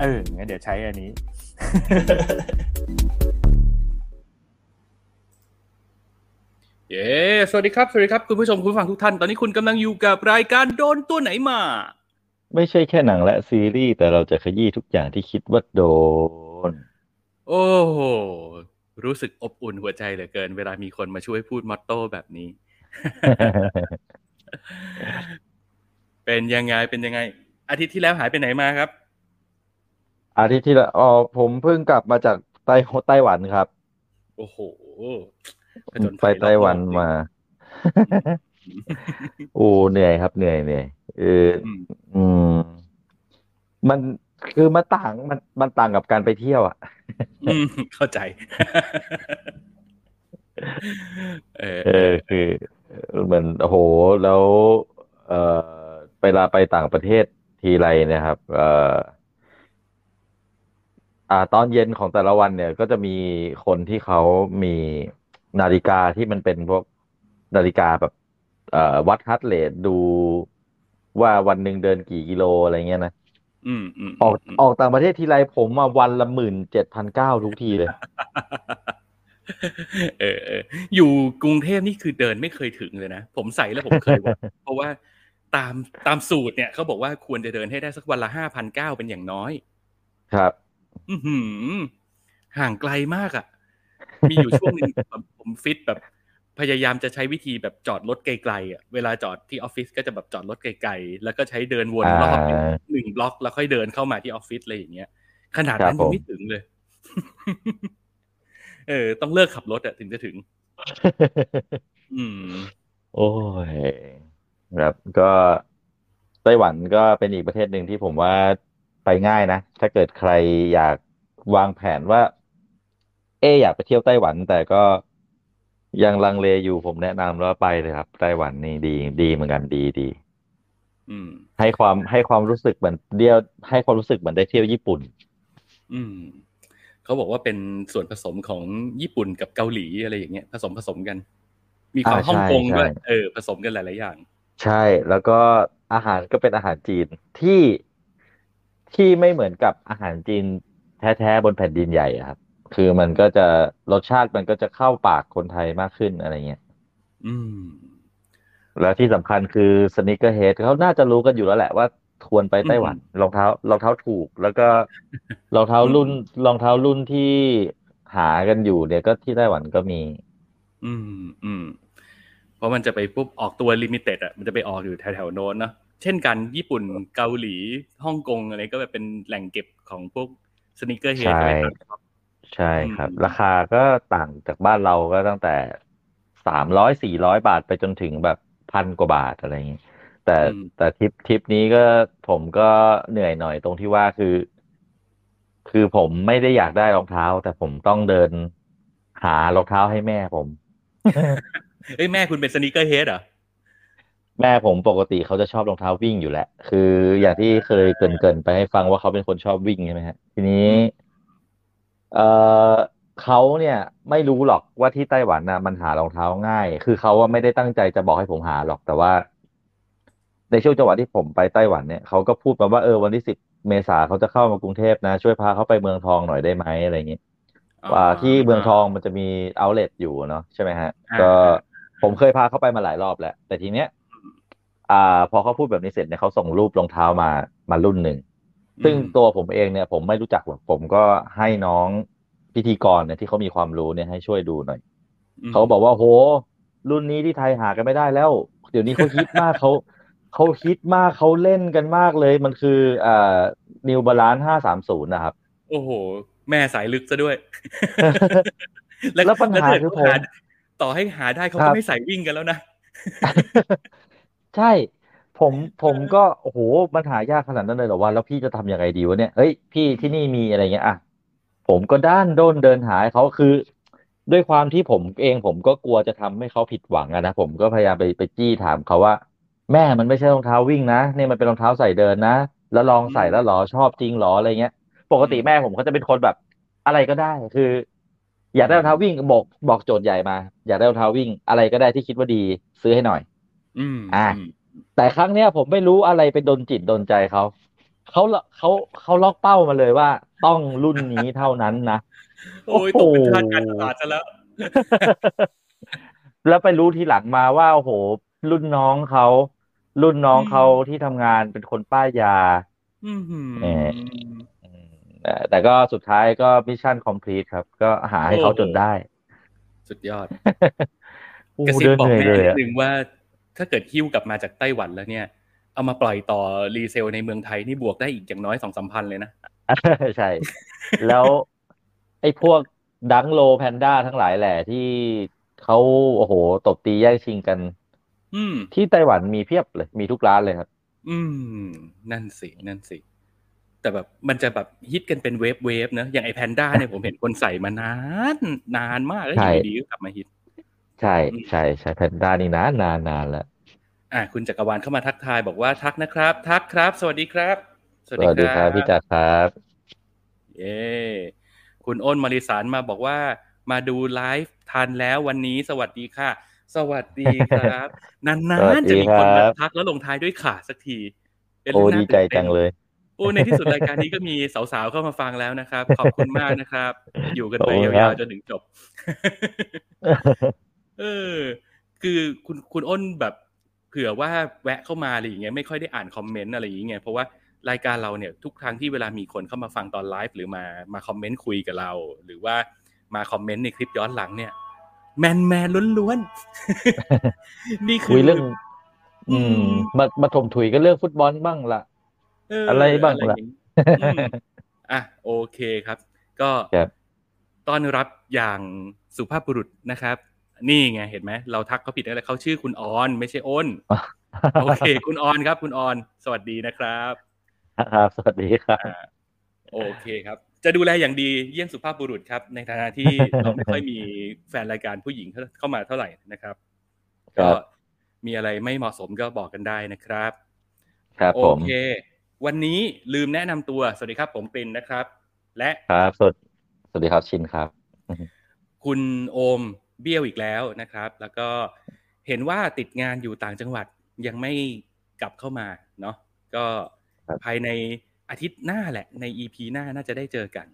เอองั้นเดี๋ยวใช้อันนี้ เย้สวัสดีครับ สวัสดีครับ คุณผู้ชมคุณผู้ฟังทุกท่าน ตอนนี้คุณกำลังอยู่กับรายการโดนตัวไหนมา ไม่ใช่แค่หนังและซีรีส์ แต่เราจะขยี้ทุกอย่างที่คิดว่าโดน โอ้โห รู้สึกอบอุ่นหัวใจเหลือเกิน เวลามีคนมาช่วยพูดมอตโต้แบบนี้ เป็นยังไง เป็นยังไง อาทิตย์ที่แล้วหายไปไหนมาครับ อาทิตย์ที่แล้วอ๋อผมเพิ่งกลับมาจากไต้ไต้หวันครับ โอ้โหผจญไปภัยไต้หวันรอบโลกมา โอ้เหนื่อยครับเหนื่อยเหนื่อยเอออืม อืม มันคือมันต่างมันมันต่างกับการไปเที่ยวอะ อืม เข้าใจ เออเออคือเหมือนโอ้โหแล้ว เอ่อเวลาไปต่างประเทศทีไรเนะครับ เอ่อ อ่า ตอนเย็นของแต่ละวันเนี่ย ก็จะมีคนที่เขามีนาฬิกาที่มันเป็นพวกนาฬิกาแบบเอ่อวัดฮัร์ทเรทดูว่าวันหนึ่งเดินกี่กิโลอะไรเงี้ยนะอืมอืมออกมออกต่างประเทศทีไรผมมาวันละหมื่นเจ็ดพันเก้าทุกทีเลย เออเอออยู่กรุงเทพนี่คือเดินไม่เคยถึงเลยนะ ผมใส่แล้วผมเคยบอกเพราะว่าตามตามสูตรเนี่ยเขาบอกว่าควรจะเดินให้ได้สักวันละห้าพันเก้าเป็นอย่างน้อย ครับ อือหือห่างไกลมากอะ่ะ มีอยู่ช่วงหนึ่งแบบผมฟิตแบบ พยายามจะใช้วิธีแบบจอดรถไกลๆอะเวลาจอดที่ออฟฟิศก็จะแบบจอดรถไกลๆแล้วก็ใช้เดินวนรอบหนึ่งอ่าหนึ่งบล็อกแล้วค่อยเดินเข้ามาที่ออฟฟิศอะไรอย่างเงี้ยขนาดนั้นครับยังผมไม่ถึงเลย เออ ต้องเลิกขับรถอะถึงจะถึง อืม โอ้ยครับก็ไต้หวันก็เป็นอีกประเทศหนึ่งที่ผมว่า ไปง่ายนะ ถ้าเกิดใครอยากวางแผนว่า เอออยากไปเที่ยวไต้หวัน แต่ก็ยังลังเลอยู่ผมแนะนำว่าไปเลยครับ ไต้หวันนี่ดี ดีเหมือนกันดีดีอืมให้ความให้ความรู้สึกเหมือนเดียว ให้ความรู้สึกเหมือนได้เที่ยวญี่ปุ่น อืมเขาบอกว่าเป็นส่วนผสมของญี่ปุ่นกับเกาหลีอะไรอย่างเงี้ยผสมผสมกัน มีความอ่าฮ่องกงใช่ด้วยใช่เออ ผสมกันหลายๆอย่าง ใช่แล้วก็อาหารก็เป็นอาหารจีนที่ ที่ไม่เหมือนกับอาหารจีนแท้ๆบนแผ่นดินใหญ่อะครับ คือมันก็จะรสชาติมันก็จะเข้าปากคนไทยมากขึ้นอะไรเงี้ยอืม แล้วที่สำคัญคือ sneakerhead เขาน่าจะรู้กันอยู่แล้วแหละว่าควรไปไต้หวันรองเท้ารองเท้าถูก แล้วก็รองเท้ารุ่นรองเท้ารุ่นที่หากันอยู่เนี่ยก็ที่ไต้หวันก็มี อืมอืมเพราะมันจะไปปุ๊บออกตัว limited อะมันจะไปออกอยู่แถวๆโน้นเนาะ เช่นกันญี่ปุ่นเกาหลีฮ่องกงอะไรก็แบบเป็นแหล่งเก็บของพวกสนิเกอร์เฮดใช่อะไรต่างๆใช่ครับอืมราคาก็ต่างจากบ้านเราก็ตั้งแต่สามร้อยสี่ร้อยบาทไปจนถึงแบบพันกว่าบาทอะไรอย่างงี้แต่อืมแต่ทริปทริปนี้ก็ผมก็เหนื่อยหน่อยตรงที่ว่าคือ คือผมไม่ได้อยากได้รองเท้า แต่ผมต้องเดินหารองเท้าให้แม่ผมเอ้ยแม่คุณเป็นสนิเกอร์เฮดเหรอ แม่ผมปกติเขาจะชอบรองเท้าวิ่งอยู่แล้ว คืออย่างที่เคยเกรินๆไปให้ฟังว่าเขาเป็นคนชอบวิ่งใช่ไหมฮะ ทีนี้ เออเขาเนี่ยไม่รู้หรอกว่าที่ไต้หวันน่ะมันหารองเท้าง่าย คือเขาว่าไม่ได้ตั้งใจจะบอกให้ผมหาหรอก แต่ว่า ในช่วงจังหวะที่ผมไปไต้หวันเนี่ยเขาก็พูดมาว่าเออวันที่สิบเมษาเขาจะเข้ามากรุงเทพนะ ช่วยพาเขาไปเมืองทองหน่อยได้ไหมอะไรอย่างเงี้ยว่าที่เมืองทองมันจะมีเอาเล t อยู่เนาะใช่ไหมฮะอ่าก็ผมเคยพาเขาไปมาหลายรอบแล้ว แต่ทีเนี้ย อ่า พอเขาพูดแบบนี้เสร็จเนี่ยเขาส่งรูปรองเท้ามามารุ่นหนึ่ง ซึ่งอืมตัวผมเองเนี่ย ผมไม่รู้จักหรอกผมก็ให้น้องพิธีกรเนี่ยที่เขามีความรู้เนี่ยให้ช่วยดูหน่อยอืมเขาบอกว่าโห รุ่นนี้ที่ไทยหากันไม่ได้แล้ว เดี๋ยวนี้เขาฮิตมากเขาเขาฮิตมากเขาเล่นกันมากเลย มันคืออ่านิวบาลานห้าสามศูนย์นะครับ โอ้โห แม่สายลึกซะด้วย แล้วปัญหาถ้เกิดคือเขาผมต่อให้หาได้เขาครัก็บไม่ใส่วิ่งกันแล้วนะ ใช่ ผมผมก็โอ้โหมันหายากขนาดนั้นเลยเหรอวะแล้วพี่จะทำยังไงดีวะเนี่ยเฮ้ยพี่ที่นี่มีอะไรเงี้ยอะผมก็ด้านโด้นเดินหาให้เขาคือ ด้วยความที่ผมเองผมก็กลัวจะทำให้เขาผิดหวังอะนะผมก็พยายามไปไปจี้ถามเขาว่า แม่มันไม่ใช่รองเท้าวิ่งนะเนี่ยมันเป็นรองเท้าใส่เดินนะ แล้วลองใส่แล้วเหรอชอบจริงเหรออะไรเงี้ย ปกติแม่ผมก็จะเป็นคนแบบอะไรก็ได้คือ อยากได้รองเท้าวิ่งบอกบอกโจทย์ใหญ่มา อยากได้รองเท้าวิ่งอะไรก็ได้ที่คิดว่าดีซื้อให้หน่อย อืมอะอืมแต่ครั้งเนี้ยผมไม่รู้อะไรไปดนจิตดนใจเขาเขาเขาเขาล็อกเป้ามาเลยว่า ต้องรุ่นนี้เท่านั้นนะโอ้ยตกเป็นทาสการตลาดซะแล้ว แล้วไปรู้ทีหลังมาว่าโอ้โห รุ่นน้องเขา รุ่นน้องอืมเขาที่ทำงานเป็นคนป้ายยาอืมหืมเอ่ออืมแต่แต่ก็สุดท้ายก็ mission complete ครับ ก็หาให้เขาจนได้ สุดยอดโอ้กระโหซิบเดินบอกเหนื่อยแม่เลยนิดอะนึงว่า ถ้าเกิดหิ้วกลับมาจากไต้หวันแล้วเนี่ย เอามาปล่อยต่อ resale ในเมืองไทยนี่บวกได้อีกอย่างน้อยสองสามพันเลยนะใช่ แล้วไอ้พวก Dunk Low Panda ทั้งหลายแหละที่เขาโอ้โห ตบตีแย่งชิงกัน อืมที่ไต้หวันมีเพียบเลย มีทุกร้านเลยครับ อืม นั่นสินั่นสิ แต่แบบมันจะแบบฮิตกันเป็น wave wave เนอะอย่างไอแพนด้าเนี่ยผมเห็นคนใส่มานาน นานมากแล้วอใช่ยู่ดีๆก็กลับมาฮิต ใช่อืมใช่ใช่แพนด้านี่นานนานนานแล้วอะคุณจักรวาลเข้ามาทักทายบอกว่าทักนะครับ ทักครับ สวัสดีครับ สวัสดีครับพี่จักรครับเย้คุณอ้นมาริสารมาบอกว่า มาดูไลฟ์ทันแล้ววันนี้สวัสดีค่ะ สวัสดีครับนสวัานสๆดีจะมีคนครัมาบทักแล้วลงท้ายด้วยขาสักทีเป็นโอ้เรื่องดีน่าใจตื่นเต้นจังเลยโอ้ในที่สุดรายการนี้ก็มีสาวๆเข้ามาฟังแล้วนะครับ ขอบคุณมากนะครับ อยู่กันไปขอบคุณครัยาวบๆจนถึงจบ เออ คือคุณคุณอ้นแบบเผื่อว่าแวะเข้ามาอะไรอย่างเงี้ยไม่ค่อยได้อ่านคอมเมนต์อะไรอย่างเงี้ยเพราะว่ารายการเราเนี่ยทุกครั้งที่เวลามีคนเข้ามาฟังตอนไลฟ์หรือมามาคอมเมนต์คุยกับเรา หรือว่ามาคอมเมนต์ในคลิปย้อนหลังเนี่ย แมนแมนล้วนๆนี่คืคุอยเรื่อง อือืมมมามาถมถุยกันเรื่องฟุตบอลบ้างละเอออะไรบ้างอะไรล่ะอย่างงี้อืมอะโอเคครับ ก็ครับต้อนรับอย่างสุภาพบุรุษนะครับ นี่ไงเห็นไหมเราทักเขาผิดแล้วเขาชื่อคุณออนไม่ใช่อ้นโอเค คุณออนครับ คุณออน สวัสดีนะครับครับสวัสดีครับอ่าโอเคครับ จะดูแลอย่างดีเยี่ยมสุภาพบุรุษครับ ในฐานะที่เราไม่ค่อยมีแฟนรายการผู้หญิงเข้ามาเท่าไหร่นะครับครัก็บมีอะไรไม่เหมาะสมก็บอกกันได้นะครับ ครับโอผมเค วันนี้ลืมแนะนำตัวสวัสดีครับ ผมปรินนะครับ และครับสวัสดีสวัสดีครับชินครับ คุณโอม เบี้ยวอีกแล้วนะครับ แล้วก็เห็นว่าติดงานอยู่ต่างจังหวัดยังไม่กลับเข้ามาเนาะก็ครับภายในอาทิตย์หน้าแหละใน EP หน้าน่าจะได้เจอกัน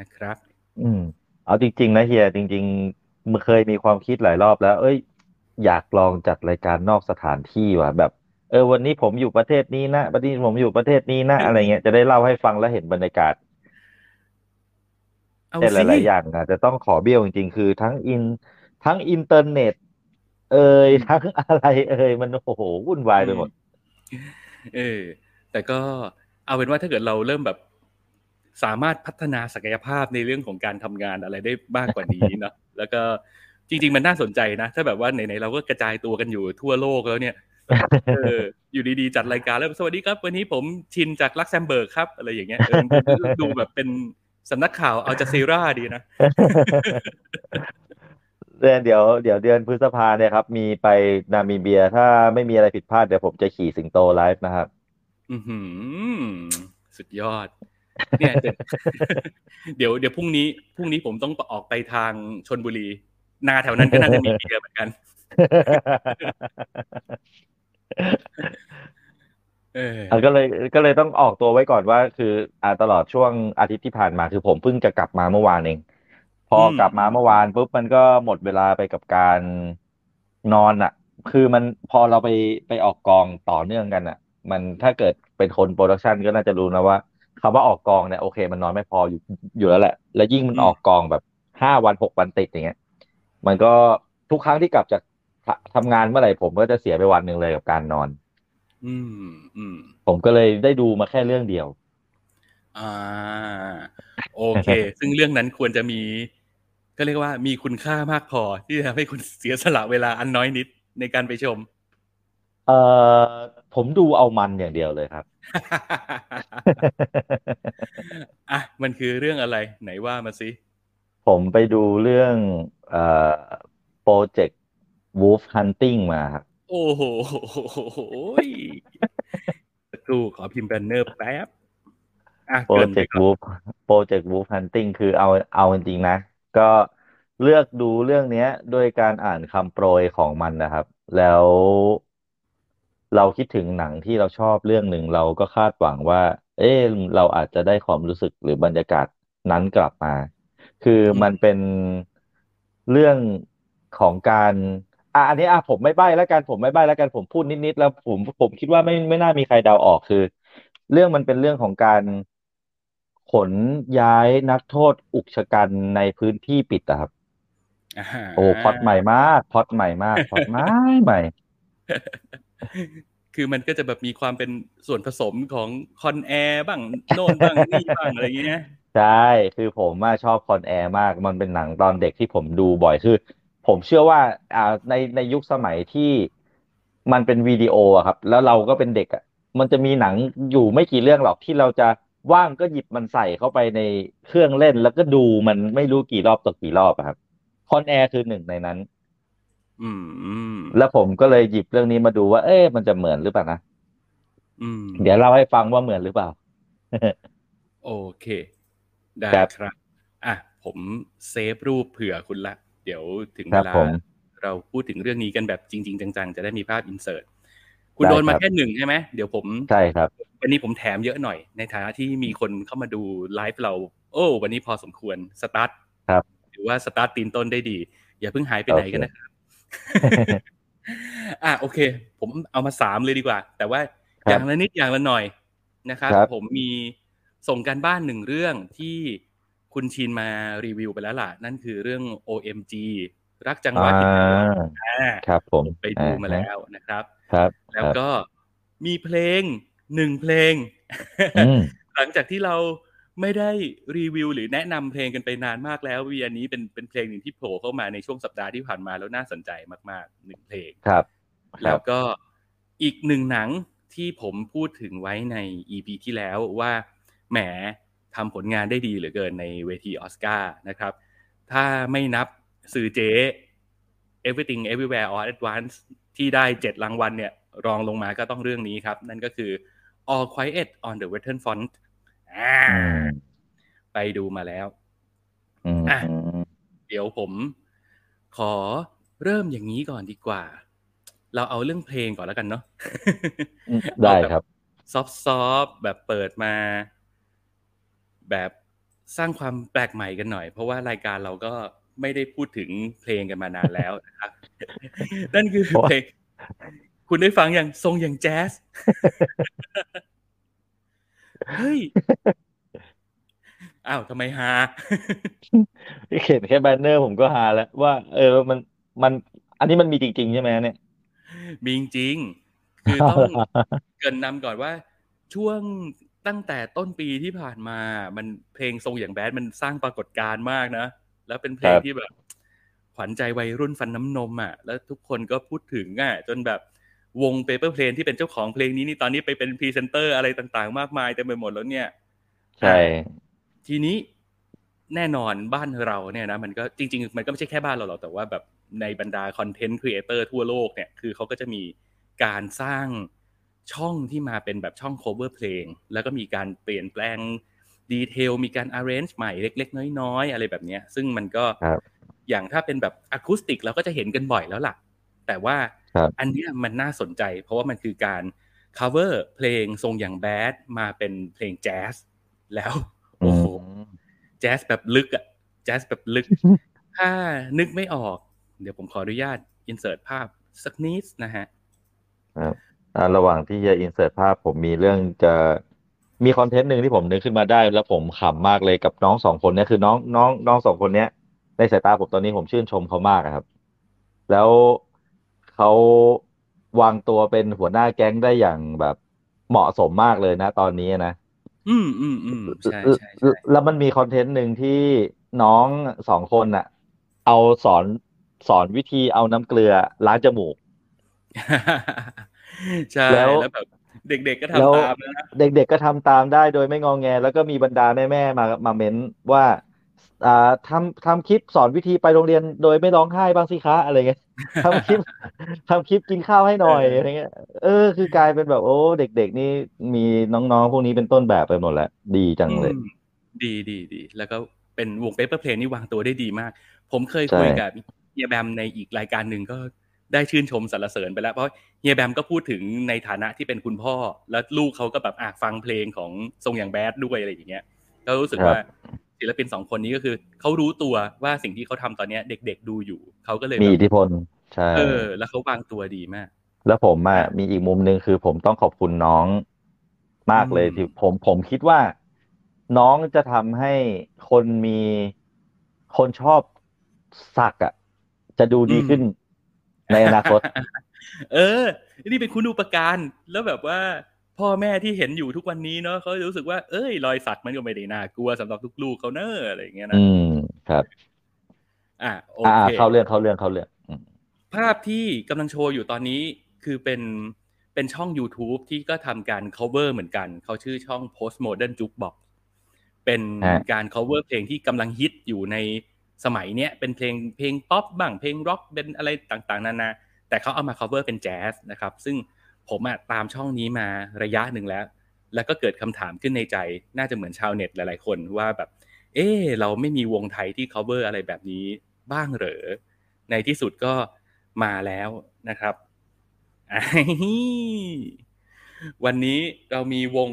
นะครับ อืม เอาจริง ๆ นะเฮียจริงๆมันเคยมีความคิดหลายรอบแล้ว เอ้ย อยากลองจัดรายการนอกสถานที่ว่ะแบบ เออ วันนี้ผมอยู่ประเทศนี้นะวันนี้ผมอยู่ประเทศนี้นะอะไรเงี้ยจะได้เล่าให้ฟังแล้วเห็นบรรยากาศเอาแต่หสิลายๆอย่างอาจจะต้องขอเบี้ยวจริงๆ คือทั้งอิน ทั้งอินเทอร์เน็ต เอ่ยทั้งอะไรเอ่ยมันโอ้โหวุ่นวายไปหมด เออ แต่ก็เอาเป็นว่าถ้าเกิดเราเริ่มแบบ สามารถพัฒนาศักยภาพในเรื่องของการทำงานอะไรได้มากกว่านี้เนาะแล้วก็จริง ๆ มันน่าสนใจนะ ถ้าแบบว่าไหนๆเราก็กระจายตัวกันอยู่ทั่วโลกแล้วเนี่ยเอออยู่ดีๆจัดรายการแล้วสวัสดีครับ วันนี้ผมชินจากลักเซมเบิร์กครับ อะไรอย่างเงี้ยเออมันดูแบบเป็นสำนักข่าวเอาจาซีราดีนะ เดือนเดี๋ยวเดี๋ยวเดือนพฤษภาเนี่ยครับ มีไปนามิเบียถ้าไม่มีอะไรผิดพลาดเดี๋ยวผมจะขี่สิงโตไลฟ์นะครับ อือหือสุดยอด เนี่ยเดี๋ยวเดี๋ยวเดี๋ยวพรุ่งนี้พรุ่งนี้ผมต้องออกไปทางชนบุรี นาแถวนั้นก็น่าจะมีเบียร์เหมือนกัน เอออะก็เลยก็เลยต้องออกตัวไว้ก่อนว่า คืออ่าตลอดช่วงอาทิตย์ที่ผ่านมาคือผมเพิ่งจะกลับมาเมื่อวานเอง พออืมกลับมาเมื่อวานปุ๊บมันก็หมดเวลาไปกับการนอนอะ คือมันพอเราไปไปออกกองต่อเนื่องกันอะ มันถ้าเกิดเป็นคน production ก็น่าจะรู้นะว่าคำว่าออกกองเนี่ยโอเค มันนอนไม่พออยู่อยู่แล้วแหละ แล้วยิ่งมันออกกองแบบห้าวันหกวันติดอย่างเงี้ย มันก็ทุกครั้งที่กลับจากททำงานเมื่อไหร่ผมก็จะเสียไปวันหนึ่งเลยกับการนอน อืมอืมผมก็เลยได้ดูมาแค่เรื่องเดียว อ่า โอเค ซึ่งเรื่องนั้นควรจะมี ก็เรียกว่ามีคุณค่ามากพอที่จะทำให้คุณเสียสละเวลาอันน้อยนิดในการไปชม เอ่อผมดูเอามันอย่างเดียวเลยครับ อะมันคือเรื่องอะไรไหนว่ามาสิ ผมไปดูเรื่องเอ่อโปรเจกต์ Wolf Hunting มาครับโอ้โหสักครู่ขอพิมพ์แบนเนอร์แป๊บอะโปรเกินเจไปกต์ก่อน Wolf โปรเจกต์ Wolf Hunting คือเอาเอาจริงๆนะ ก็เลือกดูเรื่องเนี้ยด้วยการอ่านคำโปรยของมันนะครับ แล้วเราคิดถึงหนังที่เราชอบเรื่องหนึ่งเราก็คาดหวังว่า เอ๊ะเราอาจจะได้ความรู้สึกหรือบรรยากาศนั้นกลับมา คือมันเป็นเรื่องของการอะอันนี้อะผมไม่ใบ้แล้วกันผมไม่ใบ้แล้วกันผมพูดนิดๆแล้วผมผมคิดว่าไม่ไม่น่ามีใครเดาออกคือ เรื่องมันเป็นเรื่องของการ ขนย้ายนักโทษอุกชะกันในพื้นที่ปิดอะครับอ่าโอ้พล็อตใหม่มากพล็อตใหม่มากพล็อตใหม่ใหม่ คือมันก็จะแบบมีความเป็นส่วนผสมของ Con Air บ้างโน่นบ้างนี่บ้างอะไรอย่างเงี้ยใช่คือผมว่าชอบ Con Air มาก มันเป็นหนังตอนเด็กที่ผมดูบ่อยคือ ผมเชื่อว่าอ่าในในยุคสมัยที่มันเป็นวิดีโออะครับ แล้วเราก็เป็นเด็กอะมันจะมีหนังอยู่ไม่กี่เรื่องหรอกที่เราจะ ว่างก็หยิบมันใส่เข้าไปในเครื่องเล่นแล้วก็ดูมันไม่รู้กี่รอบต่อกี่รอบอะครับ Con Air คือหนึ่งในนั้นอืมอืม แล้วผมก็เลยหยิบเรื่องนี้มาดูว่า เอ๊ะมันจะเหมือนหรือเปล่านะอืมเดี๋ยวเล่าให้ฟังว่าเหมือนหรือเปล่า โอเค ได้ครับครับอะ ผมเซฟรูปเผื่อคุณละ เดี๋ยวถึงคเวรับลาผมเราพูดถึงเรื่องนี้กันแบบจริง ๆ จัง ๆ จะได้มีภาพอินเสิร์ต คุณได้โดนมาครับแค่หนึ่งใช่ไหมเดี๋ยวผมใช่ครับ วันนี้ผมแถมเยอะหน่อย ในฐานะที่มีคนเข้ามาดูไลฟ์เรา โอ้ วันนี้พอสมควรสตาร์ทครับหรือว่าสตาร์ทตีนต้นได้ดี อย่าเพิ่งหายไปไหนกันนะครับอะโอเค ผมเอามาสามเลยดีกว่า แต่ว่าครับอย่างละนิดอย่างละหน่อยนะครับครับผมมีส่งการบ้านหนึ่งเรื่องที่คุณชินมารีวิวไปแล้วล่ะ นั่นคือเรื่อง OMG รักจังหวะอ่าผิดจังหวะอ่าครับผมไปดูอ่มาแล้วนะครับ ครับ แล้วครับก็มีเพลงหนึ่งเพลงอืมหลังจากที่เราไม่ได้รีวิวหรือแนะนำเพลงกันไปนานมากแล้ววีอันนี้เป็นเป็นเพลงหนึ่งที่โผล่เข้ามาในช่วงสัปดาห์ที่ผ่านมาแล้วน่าสนใจมากๆหนึ่งเพลงครับคแล้รัวบก็อีกหนึ่งหนังที่ผมพูดถึงไว้ใน EP ที่แล้วว่าแหมทำผลงานได้ดีเหลือเกินในเวทีออสการ์นะครับ ถ้าไม่นับสื่อเจ๊ Everything Everywhere All at Once ที่ได้เจ็ดรางวัลเนี่ยรองลงมาก็ต้องเรื่องนี้ครับ นั่นก็คือ All Quiet on the Western Front อ่าอืมไปดูมาแล้วอืมอะอืมเดี๋ยวผมขอเริ่มอย่างนี้ก่อนดีกว่า เราเอาเรื่องเพลงก่อนแล้วกันเนาะอืมได้ครับ ซอฟซอฟแบบเปิดมา แบบสร้างความแปลกใหม่กันหน่อย เพราะว่ารายการเราก็ ไม่ได้พูดถึงเพลงกันมานานแล้วนะครับ นั่นคือเพราะว่าเพลงคุณได้ฟังอย่างทรงอย่างแจ๊สเฮ้ยอ้าวทำไมฮาเขียนแค่แบนเนอร์ผมก็หาแล้วว่า เออมันมัน อันนี้มันมีจริง ๆ ใช่ไหมเนี่ย มีจริงๆคือต้องเกรินนำก่อนว่าช่วงตั้งแต่ต้นปีที่ผ่านมา มันเพลงทรงอย่างแบดมันสร้างปรากฏการณ์มากนะ แล้วเป็นเพลงครับที่แบบ ขวัญใจวัยรุ่นฟันน้ำนมอะแล้วทุกคนก็พูดถึงอะจนแบบวง Paper Planes ที่เป็นเจ้าของเพลงนี้นี่ตอนนี้ไปเป็นพรีเซนเตอร์อะไรต่างๆ มากมายเต็มไปหมดแล้วเนี่ย ใช่ ทีนี้แน่นอนบ้านเราเนี่ยนะมันก็จริง ๆ มันก็ไม่ใช่แค่บ้านเราหรอกแต่ว่าแบบในบรรดา content creator ทั่วโลกเนี่ยคือเขาก็จะมีการสร้างช่องที่มาเป็นแบบช่อง cover เพลง แล้วก็มีการเปลี่ยนแปลง ดีเทลมีการ arrange ใหม่เล็ก ๆ น้อยๆ อะไรแบบเนี้ยซึ่งมันก็ครับอย่างถ้าเป็นแบบอะคูสติกเราก็จะเห็นกันบ่อยแล้วล่ะ แต่ว่าครับอันเนี้ยมันน่าสนใจ เพราะว่ามันคือการ cover เพลงทรงอย่างแบดมาเป็นเพลงแจ๊สแล้วอืโอ้โหมแจ๊สแบบลึกอะแจ๊สแบบลึก ถ้านึกไม่ออก เดี๋ยวผมขออนุญาตอินเสิร์ตภาพสักนิดนะฮะครับอ่าระหว่างที่จะอินเสิร์ตภาพผมมีเรื่องจะ มีคอนเทนต์หนึ่งที่ผมนึกขึ้นมาได้ แล้วผมขำมากเลยกับน้องสองคนเนี้ยคือน้องน้องน้องสองคนเนี้ย ในสายตาผมตอนนี้ผมชื่นชมเขามากอะครับ แล้วเขาวางตัวเป็นหัวหน้าแก๊งได้อย่างแบบเหมาะสมมากเลยนะ ตอนนี้นะอืมอืมอืมใช่ใช่ใช่แล้วมันมีคอนเทนต์หนึ่งที่น้องสองคนน่ะ เอาสอนสอนวิธีเอาน้ำเกลือล้างจมูก ใช่แล้วแล้วแบบ เด็กๆก็แล้วทำตามแล้วนะเด็กๆก็ทำตามได้โดยไม่งองแง แล้วก็มีบรรดาแม่ๆมามาเม้นว่าอ่าทำทำคลิปสอนวิธีไปโรงเรียนโดยไม่ร้องไห้บ้างสิคะอะไรเงี้ยทำคลิปทำคลิปกินข้าวให้หน่อยอะไรเงี้ยเออ คือกลายเป็นแบบโอ้เด็ก ๆ นี่มีน้องๆ พวกนี้เป็นต้นแบบไปหมดแล้วดีจังเลยอืมดีดีดีแล้วก็เป็นวงเปเปอร์เพลงนี่วางตัวได้ดีมาก ผมเคยใช่คุยกับเฮียแบมในอีกรายการหนึ่งก็ ได้ชื่นชมสรรเสริญไปแล้วเพราะเฮียแบมก็พูดถึงในฐานะที่เป็นคุณพ่อ แล้วลูกเขาก็แบบอะฟังเพลงของทรงอย่างแบดด้วยอะไรอย่างเงี้ยก็รู้สึกว่าศิลปินสองคนนี้ก็คือเขารู้ตัวว่าสิ่งที่เขาทำตอนเนี้ย เด็กๆดูอยู่เขาก็เลยมีแบอิทธิบพลใช่เออ แล้วเขาวางตัวดีมาก แล้วผมอะมีอีกมุมหนึ่งคือผมต้องขอบคุณน้องมากเลยอืมที่ผมผมคิดว่า น้องจะทำให้คนมีคนชอบสักอะจะดูดีขึ้น ในอนาคต เออ นี่เป็นคุณอุปการแล้วแบบว่าพ่อแม่ที่เห็นอยู่ทุกวันนี้เนาะเขาจะรู้สึกว่าเอ้ย รอยสักมันก็ไม่ได้น่ากลัวสำหรับลูกๆเขาเนอะอะไรอย่างเงี้ยนะอืมครับ อะโออ่าเคเข้าเรื่องเข้าเรื่องเข้าเรื่องอืมภาพที่กำลังโชว์อยู่ตอนนี้คือเป็นเป็นช่อง YouTube ที่ก็ทำการ cover เหมือนกัน เขาชื่อช่อง Postmodern Jukebox เป็นการ cover เพลงที่กำลังฮิตอยู่ใน สมัยเนี้ยเป็นเพลงเพลงป๊อปบ้างเพลงร็อกเป็นอะไรต่างๆ นานา แต่เขาเอามา cover เป็นแจ๊สนะครับ ซึ่งผมอะตามช่องนี้มาระยะหนึ่งแล้ว แล้วก็เกิดคำถามขึ้นในใจ น่าจะเหมือนชาวเน็ตหลายๆ คนว่าแบบ เออเราไม่มีวงไทยที่ cover อะไรแบบนี้บ้างเหรอ ในที่สุดก็มาแล้วนะครับ วันนี้เรามีวง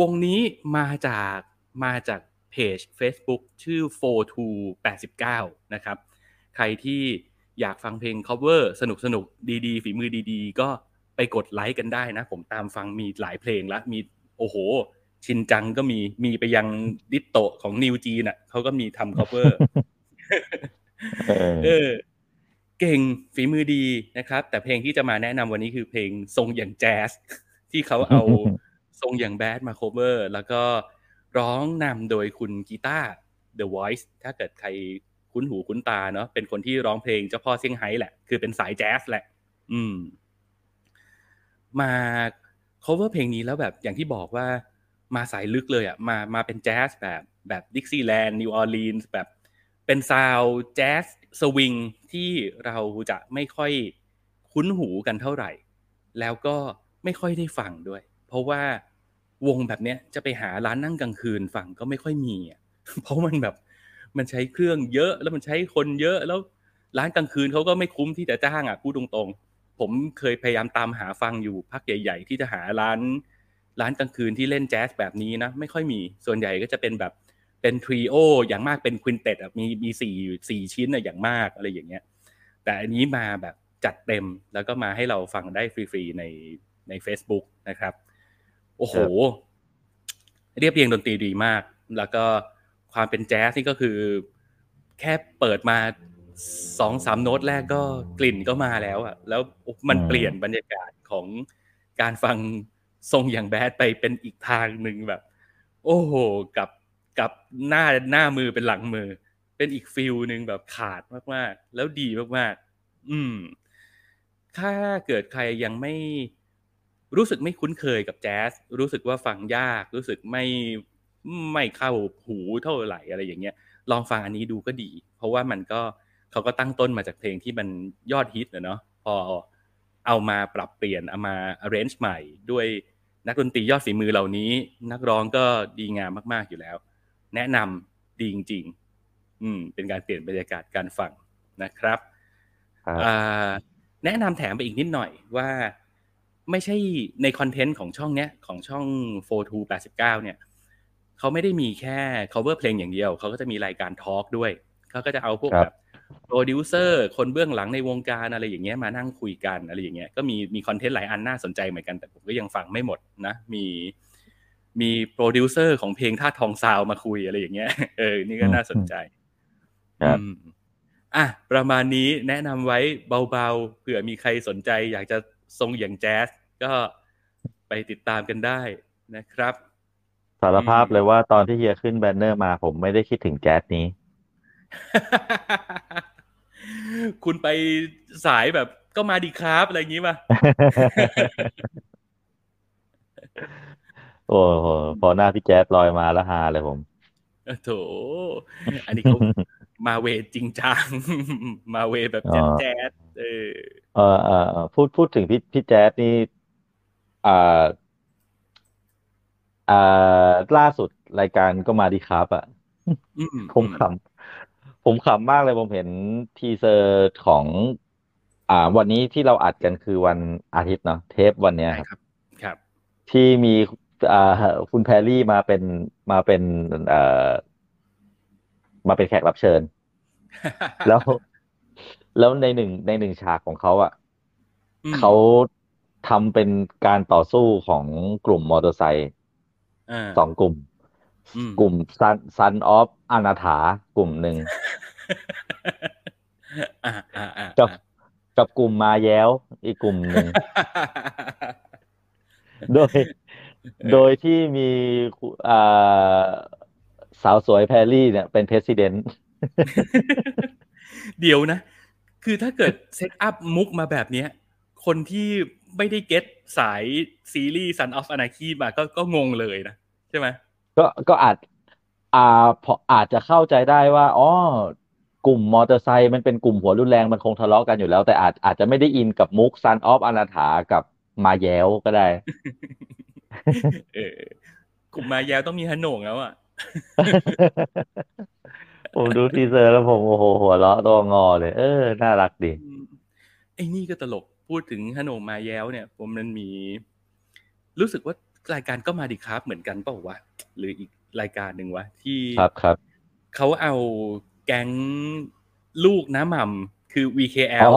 วงนี้มาจากมาจาก เพจ Facebook ชื่อ 4289 นะครับ ใครที่อยากฟังเพลง cover สนุกสนุกดีๆ ฝีมือดีๆ ก็ไปกดไลค์กันได้นะ ผมตามฟังมีหลายเพลงแล้วมีโอ้โห ชินจังก็มีมีไปยัง Ditto ของ NewJeans่ะเขาก็มีทำ cover เออเออเก่งฝีมือดีนะครับ แต่เพลงที่จะมาแนะนำวันนี้คือเพลงทรงอย่างแจ๊สที่เขาเอาทรงอย่างแบดมา cover แล้วก็ ร้องนำโดยคุณกีตาร์ The Voice ถ้าเกิดใครคุ้นหูคุ้นตาเนาะเป็นคนที่ร้องเพลงเจ้าพ่อเซี่ยงไฮ้แหละ คือเป็นสายแจ๊สแหละ อืม มา cover เพลงนี้แล้วแบบอย่างที่บอกว่ามาสายลึกเลยอะมามาเป็นแจ๊สแบบแบบ Dixieland New Orleans แบบเป็น sound แจ๊สสวิงที่เราจะไม่ค่อยคุ้นหูกันเท่าไหร่ แล้วก็ไม่ค่อยได้ฟังด้วย เพราะว่า วงแบบเนี้ยจะไปหาร้านนั่งกลางคืนฟังก็ไม่ค่อยมีอะเพราะมันแบบมันใช้เครื่องเยอะแล้วมันใช้คนเยอะแล้วร้านกลางคืนเขาก็ไม่คุ้มที่จะจ้างอะพูดตรงๆ ผมเคยพยายามตามหาฟังอยู่พักใหญ่ ๆ ที่จะหาร้าน ร้านกลางคืนที่เล่นแจ๊สแบบนี้นะไม่ค่อยมีส่วนใหญ่ก็จะเป็นแบบเป็นทรีโออย่างมากเป็นควินเต็ดมีมีสี่สี่ชิ้นอะอย่างมากอะไรอย่างเงี้ย แต่อันนี้มาแบบจัดเต็มแล้วก็มาให้เราฟังได้ฟรีๆในใน Facebook นะครับ โอ้โห เรียบเรียงดนตรีดีมาก แล้วก็ความเป็นแจ๊สนี่ก็คือ แค่เปิดมาสองสามโน้ตแรกก็กลิ่นก็มาแล้วอะแล้วมันอืมเปลี่ยนบรรยากาศของการฟังทรงอย่างแบดไปเป็นอีกทางหนึ่งแบบ โอ้โหกับกับหน้าหน้ามือเป็นหลังมือ เป็นอีกฟิลหนึ่งแบบขาดมากๆ แล้วดีมากๆ อืม ถ้าเกิดใครยังไม่ รู้สึกไม่คุ้นเคยกับแจ๊สรู้สึกว่าฟังยาก รู้สึกไม่ไม่เข้าหูเท่าไหร่อะไรอย่างเงี้ย ลองฟังอันนี้ดูก็ดี เพราะว่ามันก็เขาก็ตั้งต้นมาจากเพลงที่มันยอดฮิตนะเนาะพอเอามาปรับเปลี่ยนเอามา arrange ใหม่ ด้วยนักดนตรียอดฝีมือเหล่านี้ นักร้องก็ดีงามมากๆอยู่แล้ว แนะนำดีจริง ๆ อืม เป็นการเปลี่ยนบรรยากาศการฟังนะครับครับอ่าแนะนำแถมไปอีกนิดหน่อยว่า ไม่ใช่ใน content ของช่องเนี้ยของช่อง4289เนี่ยเขาไม่ได้มีแค่ cover เพลงอย่างเดียว เขาก็จะมีรายการ talk ด้วย เขาก็จะเอาพวกครับแบบโปรดิวเซอร์คนเบื้องหลังในวงการอะไรอย่างเงี้ยมานั่งคุยกันอะไรอย่างเงี้ยก็มีมี content หลายอันน่าสนใจเหมือนกันแต่ผมก็ยังฟังไม่หมดนะมีมีโปรดิวเซอร์ของเพลงท่าทองซาวมาคุยอะไรอย่างเงี้ยเออนี่ก็น่าสนใจครับอืมอะประมาณนี้แนะนำไว้เบาๆเผื่อมีใครสนใจ อยากจะ ทรงอย่างแจ๊สก็ไปติดตามกันได้นะครับ สารภาพเลยว่าตอนที่เฮียขึ้นแบนเนอร์มาผมไม่ได้คิดถึงแจ๊สนี้ คุณไปสายแบบก็มาดีครับอะไรอย่างงี้ป่ะโอ้โหพอหน้าพี่แจ๊สลอยมาแล้วฮาเลยผมเออโถอันนี้เขา มาเวจริงจัง มาเวแบบแจ๊ดแจ๊ดเออเออเออเออพูดพูดถึงพี่พี่แจ๊สนี่อ่าอ่าล่าสุดรายการก็มาดีครับอะอืมผมขำผมขำมากเลยผมเห็นทีเซอร์ของ อ่า วันนี้ที่เราอัดกันคือวันอาทิตย์เนาะเทปวันเนี้ยใช่ครับครับ ครับ ที่มีอ่าคุณแพรรี่มาเป็นมาเป็นเอ่อ มาเป็นแขกรับเชิญ แล้ว แล้วในหนึ่งในหนึ่งฉากของเขาอะอืมเขาทำเป็นการต่อสู้ของกลุ่มมอเตอร์ไซค์อ่าสองกลุ่มอืมกลุ่มซันซันออฟอนาถากลุ่มหนึ่งอ่าอ่าอ่ากับกับกลุ่มมาแย้ว อีกกลุ่มหนึ่ง โดย โดยที่มีคุณอ่า สาวสวยแพรรี่เนี่ยเป็นเพรสิดเนเดี๋ยวนะ คือถ้าเกิดเซตอัพมุกมาแบบเนี้ย คนที่ไม่ได้เก็ตสายซีรีส์ Son of Anarchy มาก็ก็งงเลยนะ ใช่ไหมก็ก็อาจอ่าพออาจจะเข้าใจได้ว่าอ๋อกลุ่มมอเตอร์ไซค์มันเป็นกลุ่มหัวรุนแรงมันคงทะเลาะกันอยู่แล้ว แต่อาจอาจจะไม่ได้อินกับมุก Son of อนาถากับมาแย้วก็ได้เออกลุ่มมาแยวต้องมีฮันโหนงแล้วอะ ผมดู teaser แล้วผมโอ้โหหัวเราะตัวงอเลย เออ น่ารักดีอืมไอ้นี่ก็ตลกพูดถึงฮันโหนงมาแย้วเนี่ย ผมมันมี รู้สึกว่ารายการก็มาดีครับเหมือนกันเปล่าวะหรืออีกรายการหนึ่งวะที่ครับครับเขาเอาแก๊งลูกน้าหม่ำคืออ๋ VKL อ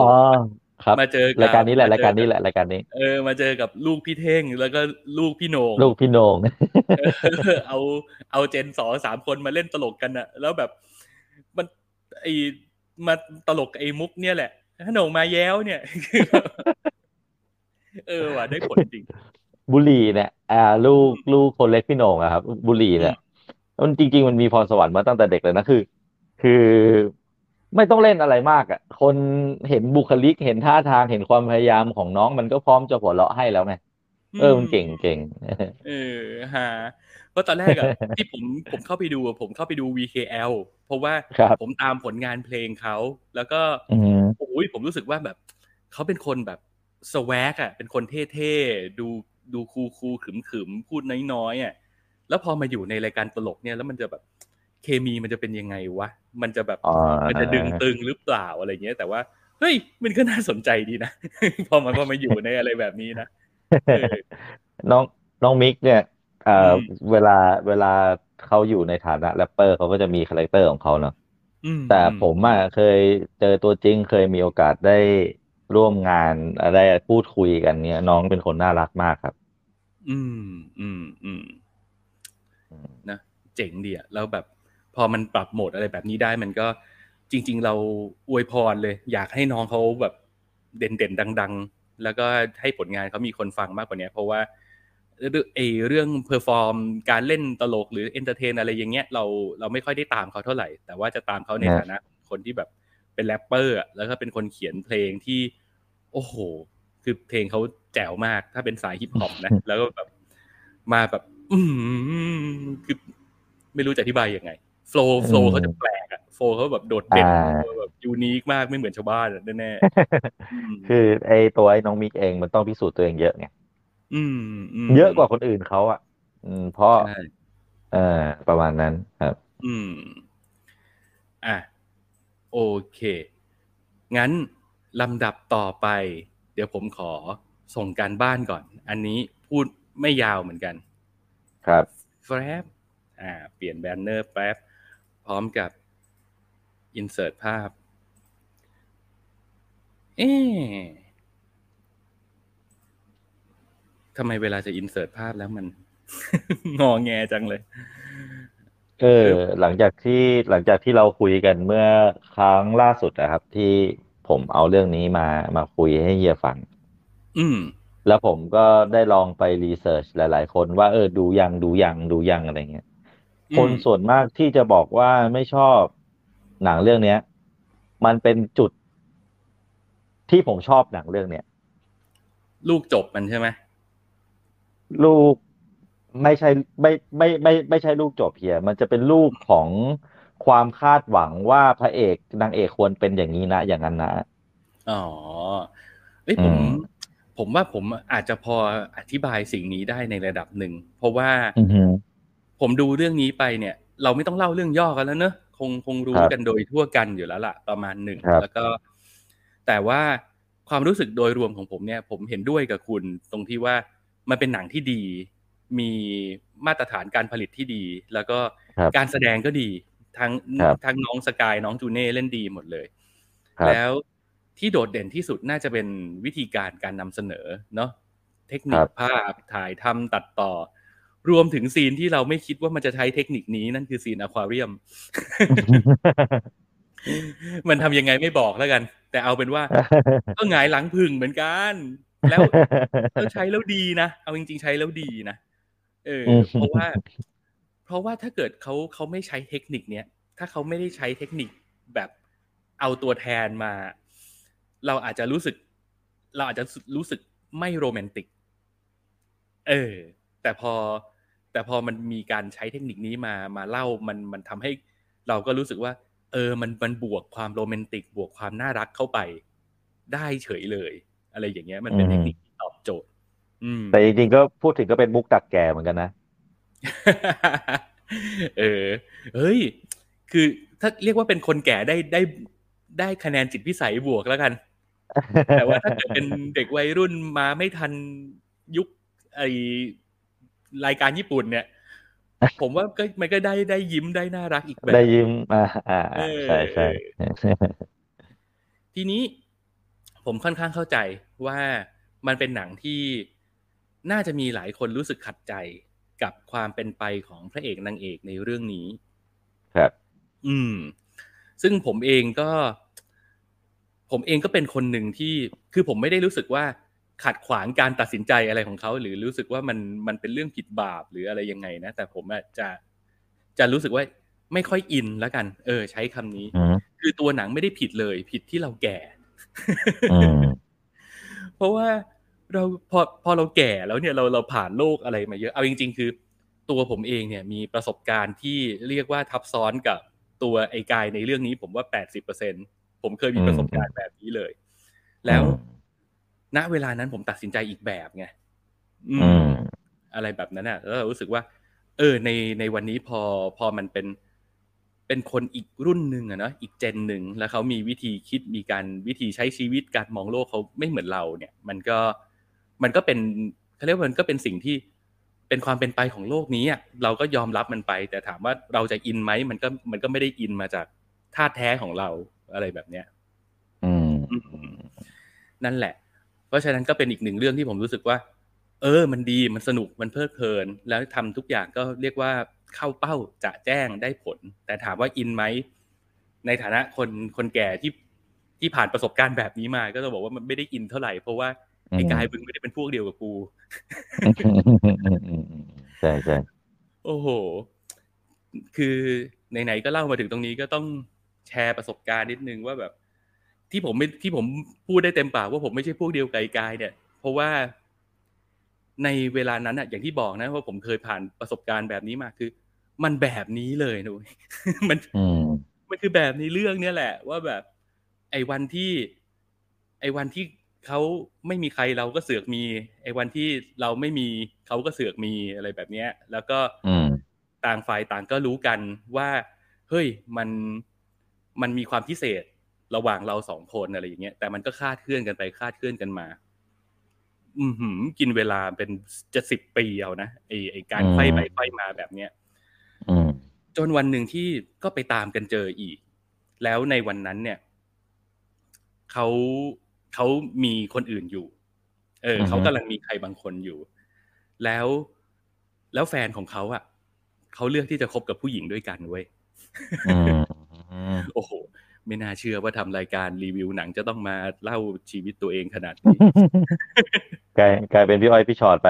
ครับมาเจอกับรายการนี้แหละมรายการนี้เจอแหละรายการนี้ เออ มาเจอกับลูกพี่เท่ง แล้วก็ลูกพี่โหนงลูกพี่โหนงเออเอาเอาเจนสองสามคนมาเล่นตลกกันอะแล้วแบบมันไอมาตลกกับไอ้มุกเนี่ยแหละขนงมาแย้วเนี่ย เออว่ะได้ผลจริง บุหรี่เนี่ยอ่า ลูกลูกคนเล็กพี่โหนงอะครับ บุหรี่เนี่ยมันจริง ๆ มันมีพรสวรรค์มาตั้งแต่เด็กเลยนะคือ คือ ไม่ต้องเล่นอะไรมากอะ คนเห็นบุคลิกเห็นท่าทางเห็นความพยายามของน้องมันก็พร้อมจะหัวเราะให้แล้วไงเออมันเก่งเก่งเออฮะเพราะตอนแรกอะที่ผมผมเข้าไปดูอะผมเข้าไปดู VKL เพราะว่าครับผมตามผลงานเพลงเขา แล้วก็อืมโอ้ยผมรู้สึกว่าแบบเขาเป็นคนแบบสวกอะเป็นคนเท่ๆดูดูคูคูขึมขึมๆพูดน้อยๆอะแล้วพอมาอยู่ในรายการตลกเนี่ยแล้วมันจะแบบ เคมีมันจะเป็นยังไงวะ มันจะแบบอ๋อมันจะดึงตึงหรือเปล่าอะไรเงี้ย แต่ว่าเฮ้ยมันก็น่าสนใจดีนะพอมันพอมาอยู่ในอะไรแบบนี้นะเออน้องน้องมิกเนี่ยเอ่ออมเวลาเวลาเขาอยู่ในฐานะแรปเปอร์เขาก็จะมีคาแรคเตอร์ของเขาเนาะอืมแต่อืผมอะเคยเจอตัวจริงเคยมีโอกาสได้ร่วมงานอะไรพูดคุยกันเนี่ย น้องเป็นคนน่ารักมากครับ อืมอืมอืมอืมนะเจ๋งดีอะแล้วแบบ พอมันปรับโหมดอะไรแบบนี้ได้มันก็จริง ๆ เราอวยพรเลย อยากให้น้องเขาแบบเด่นๆดัง ๆ แล้วก็ให้ผลงานเขามีคนฟังมากกว่านี้เพราะว่าเรื่องไอเรื่อง perform การเล่นตลกหรือ entertain อะไรอย่างเงี้ยเราเราไม่ค่อยได้ตามเขาเท่าไหร่ แต่ว่าจะตามเขาในนะฐานะคนที่แบบเป็นแรปเปอร์อะแล้วก็เป็นคนเขียนเพลงที่ โอ้โห คือเพลงเขาแจ๋วมาก ถ้าเป็นสายฮิปฮอปนะ แล้วก็แบบมาแบบ อืมคือไม่รู้จะอธิบายยังไง flow flow เขาจะแปลกอะ flow เขาแบบโดดเด่นอ่าแบบ unique มากไม่เหมือนชาวบ้านอะแน่ๆอืมคือไอตัวไอ้น้องมิกเองมันต้องพิสูจน์ตัวเองเยอะไงอืมมเยอะกว่าคนอื่นเขาอะ อืม เพราะใช่เออประมาณนั้นครับ อืม อะ โอเค งั้นลำดับต่อไป เดี๋ยวผมขอส่งการบ้านก่อน อันนี้พูดไม่ยาวเหมือนกัน ครับแฟบอ่า เปลี่ยนแบนเนอร์แป๊บ พร้อมกับอินเสิร์ตภาพ เอ๊ะทำไมเวลาจะอินเสิร์ตภาพแล้วมัน งอแงจังเลย เออ หลังจากที่หลังจากที่เราคุยกันเมื่อครั้งล่าสุดนะครับ ที่ผมเอาเรื่องนี้มามาคุยให้เฮียฟัง อืมแล้วผมก็ได้ลองไปรีเสิร์ชหลาย ๆ คนว่าเออดูยังดูยังดูยังอะไรเงี้ยอืม คนส่วนมากที่จะบอกว่าไม่ชอบหนังเรื่องเนี้ย มันเป็นจุดที่ผมชอบหนังเรื่องเนี้ยลูกจบมันใช่ไหมลูกไม่ใช่ไม่ไม่ไม่ไม่ใช่ลูกจบเพียมันจะเป็นลูกของความคาดหวังว่าพระเอกนางเอกควรเป็นอย่างนี้นะอย่างนั้นนะอ๋อเอ้ยผมอืมผมว่าผมอาจจะพออธิบายสิ่งนี้ได้ในระดับหนึ่งเพราะว่าอือหือ ผมดูเรื่องนี้ไปเนี่ย เราไม่ต้องเล่าเรื่องย่อกันแล้วเนอะคงคงรู้ครับกันโดยทั่วกันอยู่แล้วล่ะ ประมาณหนึ่งครับแล้วก็ แต่ว่าความรู้สึกโดยรวมของผมเนี่ย ผมเห็นด้วยกับคุณตรงที่ว่ามันเป็นหนังที่ดี มีมาตรฐานการผลิตที่ดี แล้วก็ครับการแสดงก็ดีทั้งครับทั้งน้องสกายน้องจูเน่เล่นดีหมดเลยครับแล้วที่โดดเด่นที่สุดน่าจะเป็นวิธีการการนำเสนอเนาะเทคนิครัคบภาพถ่ายทำตัดต่อ รวมถึงซีนที่เราไม่คิดว่ามันจะใช้เทคนิคนี้นั่นคือซีนอควาเรียม มันทำยังไงไม่บอกแล้วกัน แต่เอาเป็นว่า ก็หงายหลังพึ่งเหมือนกัน แล้วแล้วใช้แล้วดีนะ เอาจริง ๆ ใช้แล้วดีนะเอออืมเพราะว่า เพราะว่าถ้าเกิดเขาเขาไม่ใช้เทคนิคเนี้ยถ้าเขาไม่ได้ใช้เทคนิคแบบเอาตัวแทนมา เราอาจจะรู้สึก เราอาจจะรู้สึกไม่โรแมนติก เออ แต่พอ แต่พอมันมีการใช้เทคนิคนี้มามาเล่ามันมันทำให้เราก็รู้สึกว่า เออมันมันบวกความโรแมนติกบวกความน่ารักเข้าไป ได้เฉยเลย อะไรอย่างเงี้ย มันเป็นอืมเทคนิคที่ตอบโจทย์ อืม แต่จริงๆก็พูดถึงก็เป็นมุกตักแก่เหมือนกันนะ เออ เฮ้ย คือถ้าเรียกว่าเป็นคนแก่ได้ได้ได้คะแนนจิตพิสัยบวกแล้วกัน แต่ว่าถ้าเกิดเป็นเด็กวัยรุ่นมาไม่ทันยุคไอ รายการญี่ปุ่นเนี่ย ผมว่าก็มันก็ได้ได้ยิ้มได้น่ารักอีกแบบ ได้ยิ้มอ่าอ่าเออ่าอใช่ใช่ทีนี้ผมค่อนข้างเข้าใจว่ามันเป็นหนังที่น่าจะมีหลายคนรู้สึกขัดใจกับความเป็นไปของพระเอกนางเอกในเรื่องนี้ ครับ อืม ซึ่งผมเองก็ ผมเองก็เป็นคนหนึ่งที่ คือผมไม่ได้รู้สึกว่า ขัดขวางการตัดสินใจอะไรของเขาหรือรู้สึกว่ามันมันเป็นเรื่องผิดบาปหรืออะไรยังไงนะแต่ผมอะจะจะรู้สึกว่าไม่ค่อยอินแล้วกัน เออ ใช้คำนี้อืมคือตัวหนังไม่ได้ผิดเลย ผิดที่เราแก่อืมเพราะว่าเราพอพอเราแก่แล้วเนี่ยเราเราผ่านโลกอะไรมาเยอะ เอาจริง ๆ คือ ตัวผมเองเนี่ย มีประสบการณ์ที่เรียกว่าทับซ้อนกับตัวไอ้กายในเรื่องนี้ ผมว่าแปดสิบเปอร์เซ็นผมเคยมีประสบการณ์แบบนี้เลย แล้ว ณเวลานั้นผมตัดสินใจอีกแบบไงอืมอืมอะไรแบบนั้นอะแล้วเรารู้สึกว่า เออ ในในวันนี้พอพอมันเป็นเป็นคนอีกรุ่นหนึ่งอะเนาะอีกเจนหนึ่งแล้วเขามีวิธีคิดมีการวิธีใช้ชีวิตการมองโลกเขาไม่เหมือนเรา เนี่ย มันก็มันก็เป็นเขาเรียกว่ามันก็เป็นสิ่งที่เป็นความเป็นไปของโลกนี้อะเราก็ยอมรับมันไป แต่ถามว่าเราจะอินไหมมันก็มันก็ไม่ได้อินมาจากธาตุแท้ของเราอะไรแบบเนี้ยอืมอืมนั่นแหละเพ ราะฉะนั้นก็เป็นอีกหนึ่งเรื่องที่ผมรู้สึกว่า เออ มันดีมันสนุกมันเพลิดเพลิน แล้วทำทุกอย่างก็เรียกว่าเข้าเป้าจะแจ้งได้ผล แต่ถามว่าอินไหมในฐานะคนคนแก่ที่ที่ผ่านประสบการณ์แบบนี้มา ก็จะบอกว่ามันไม่ได้อินเท่าไหร่เพราะว่าไอ้อืมกายมึงไม่ได้เป็นพวกเดียวกับกูใช่ใช่โอ้โห คือไหนๆก็เล่ามาถึงตรงนี้ก็ต้องแชร์ประสบการณ์นิดนึงว่าแบบ ที่ผมไม่ที่ผมพูดได้เต็มปากว่าผมไม่ใช่พวกเดียวกับไอ้กายเนี่ย เพราะว่าในเวลานั้นอะอย่างที่บอกนะว่าผมเคยผ่านประสบการณ์แบบนี้มาคือ มันแบบนี้เลยนุ้ยมันอืมมันคือแบบในเรื่องเนี่ยแหละ ว่าแบบ ไอ้วันที่ ไอ้วันที่เขาไม่มีใครเราก็เสือกมี ไอ้วันที่เราไม่มีเขาก็เสือกมีอะไรแบบเนี้ย แล้วก็อืมต่างฝ่ายต่างก็รู้กันว่า เฮ้ยมันมันมีความพิเศษ ระหว่างเราสองคนอะไรอย่างเงี้ยแต่มันก็คลาดเคลื่อนกันไปคลาดเคลื่อนกันมา อือหือกินเวลาเป็นจะสิบปีเอานะไอไอการอืมไฟไปไฟมาแบบเนี้ยอืมจนวันหนึ่งที่ก็ไปตามกันเจออีก แล้วในวันนั้นเนี่ยเขาเขามีคนอื่นอยู่ เอออือฮึเขากำลังมีใครบางคนอยู่ แล้วแล้วแฟนของเขาอะเขาเลือกที่จะคบกับผู้หญิงด้วยกันเว้ยอืมโอ้โห ไม่น่าเชื่อว่าทำรายการรีวิวหนังจะต้องมาเล่าชีวิตตัวเองขนาดนี้กลายกลายเป็นพี่อ้อยพี่ชอตไป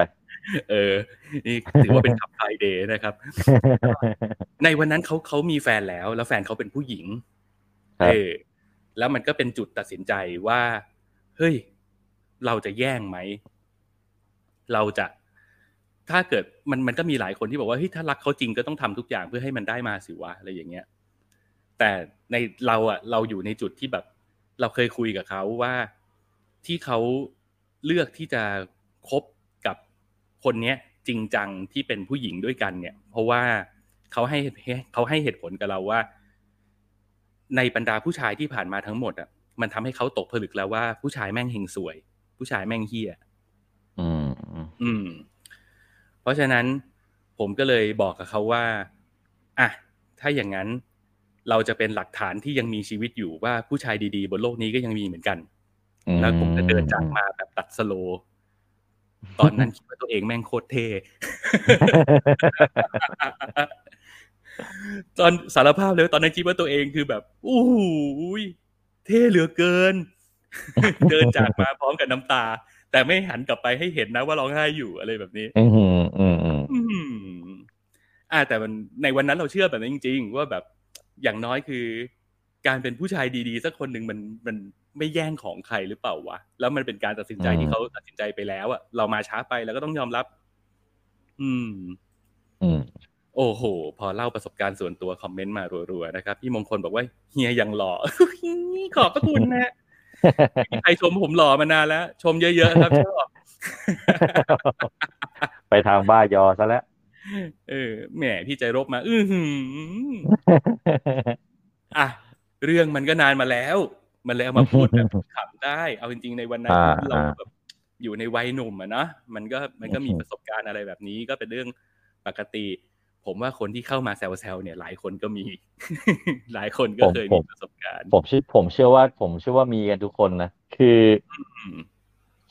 เออ นี่ถือว่าเป็นขับไฟเดย์นะครับ ในวันนั้นเขาเขามีแฟนแล้ว แล้วแฟนเขาเป็นผู้หญิงครับเออแล้วมันก็เป็นจุดตัดสินใจว่า เฮ้ย เราจะแย่งไหม เราจะ ถ้าเกิดมันมันก็มีหลายคนที่บอกว่าเฮ้ยถ้ารักเขาจริงก็ต้องทำทุกอย่างเพื่อให้มันได้มาสิวะอะไรอย่างเงี้ย แต่ในเราอะเราอยู่ในจุดที่แบบ เราเคยคุยกับเขาว่าที่เขาเลือกที่จะคบกับคนเนี้ยจริงจังที่เป็นผู้หญิงด้วยกันเนี่ย เพราะว่าเขาให้เขาให้เหตุผลกับเราว่า ในบรรดาผู้ชายที่ผ่านมาทั้งหมดอะมันทำให้เขาตกผลึกแล้วว่าผู้ชายแม่งเฮงสวย ผู้ชายแม่งเฮียอืมอืม เพราะฉะนั้นผมก็เลยบอกกับเขาว่าอะถ้าอย่างนั้น เราจะเป็นหลักฐานที่ยังมีชีวิตอยู่ว่าผู้ชายดีๆ บนโลกนี้ก็ยังมีเหมือนกันอืมแล้วผมจะเดินจากมาแบบตัดสโลว์ตอนนั้นคิดว่าตัวเองแม่งโคตรเท่ตอนสารภาพเลยว่าตอนนั้นคิดว่าตัวเองคือแบบอู้หูยเท่เหลือเกิน เดินจากมาพร้อมกับน้ำตา แต่ไม่หันกลับไปให้เห็นนะว่าร้องไห้อยู่อะไรแบบนี้ อืมอืมอืมอืมอืมอ่าแต่มันในวันนั้นเราเชื่อแบบนั้นจริง ๆ ว่าแบบ อย่างน้อยคือ การเป็นผู้ชายดีๆ สักคนหนึ่งมันมันไม่แย่งของใครหรือเปล่าวะแล้วมันเป็นการตัดสินใจที่เขาตัดสินใจไปแล้วอะเรามาช้าไปแล้วก็ต้องยอมรับ อืม อืมโอ้โห พอเล่าประสบการณ์ส่วนตัวคอมเมนต์มารัวๆนะครับ พี่มงคลบอกว่าเฮียยังหล่อขอบพระคุณนะไม่มีใครชมผมหล่อมานานแล้ว ชมเยอะๆครับชอบไปทางบ้ายอซะแล้ว เออแหมพี่ใจรบมา อือหืออะเรื่องมันก็นานมาแล้ว มันเลยเอามาพูดแบบขำได้ เอาจริงๆในวันนั้นอ่าเราอ่าแบบอยู่ในวัยหนุ่มอะเนาะมันก็มันก็มีอืมประสบการณ์อะไรแบบนี้ก็เป็นเรื่องปกติ ผมว่าคนที่เข้ามาแซวๆเนี่ย หลายคนก็มี หลายคนก็เคยมีประสบการณ์ ผมเชื่อผมเชื่อว่า ผมเชื่อว่ามีกันทุกคนนะคืออืม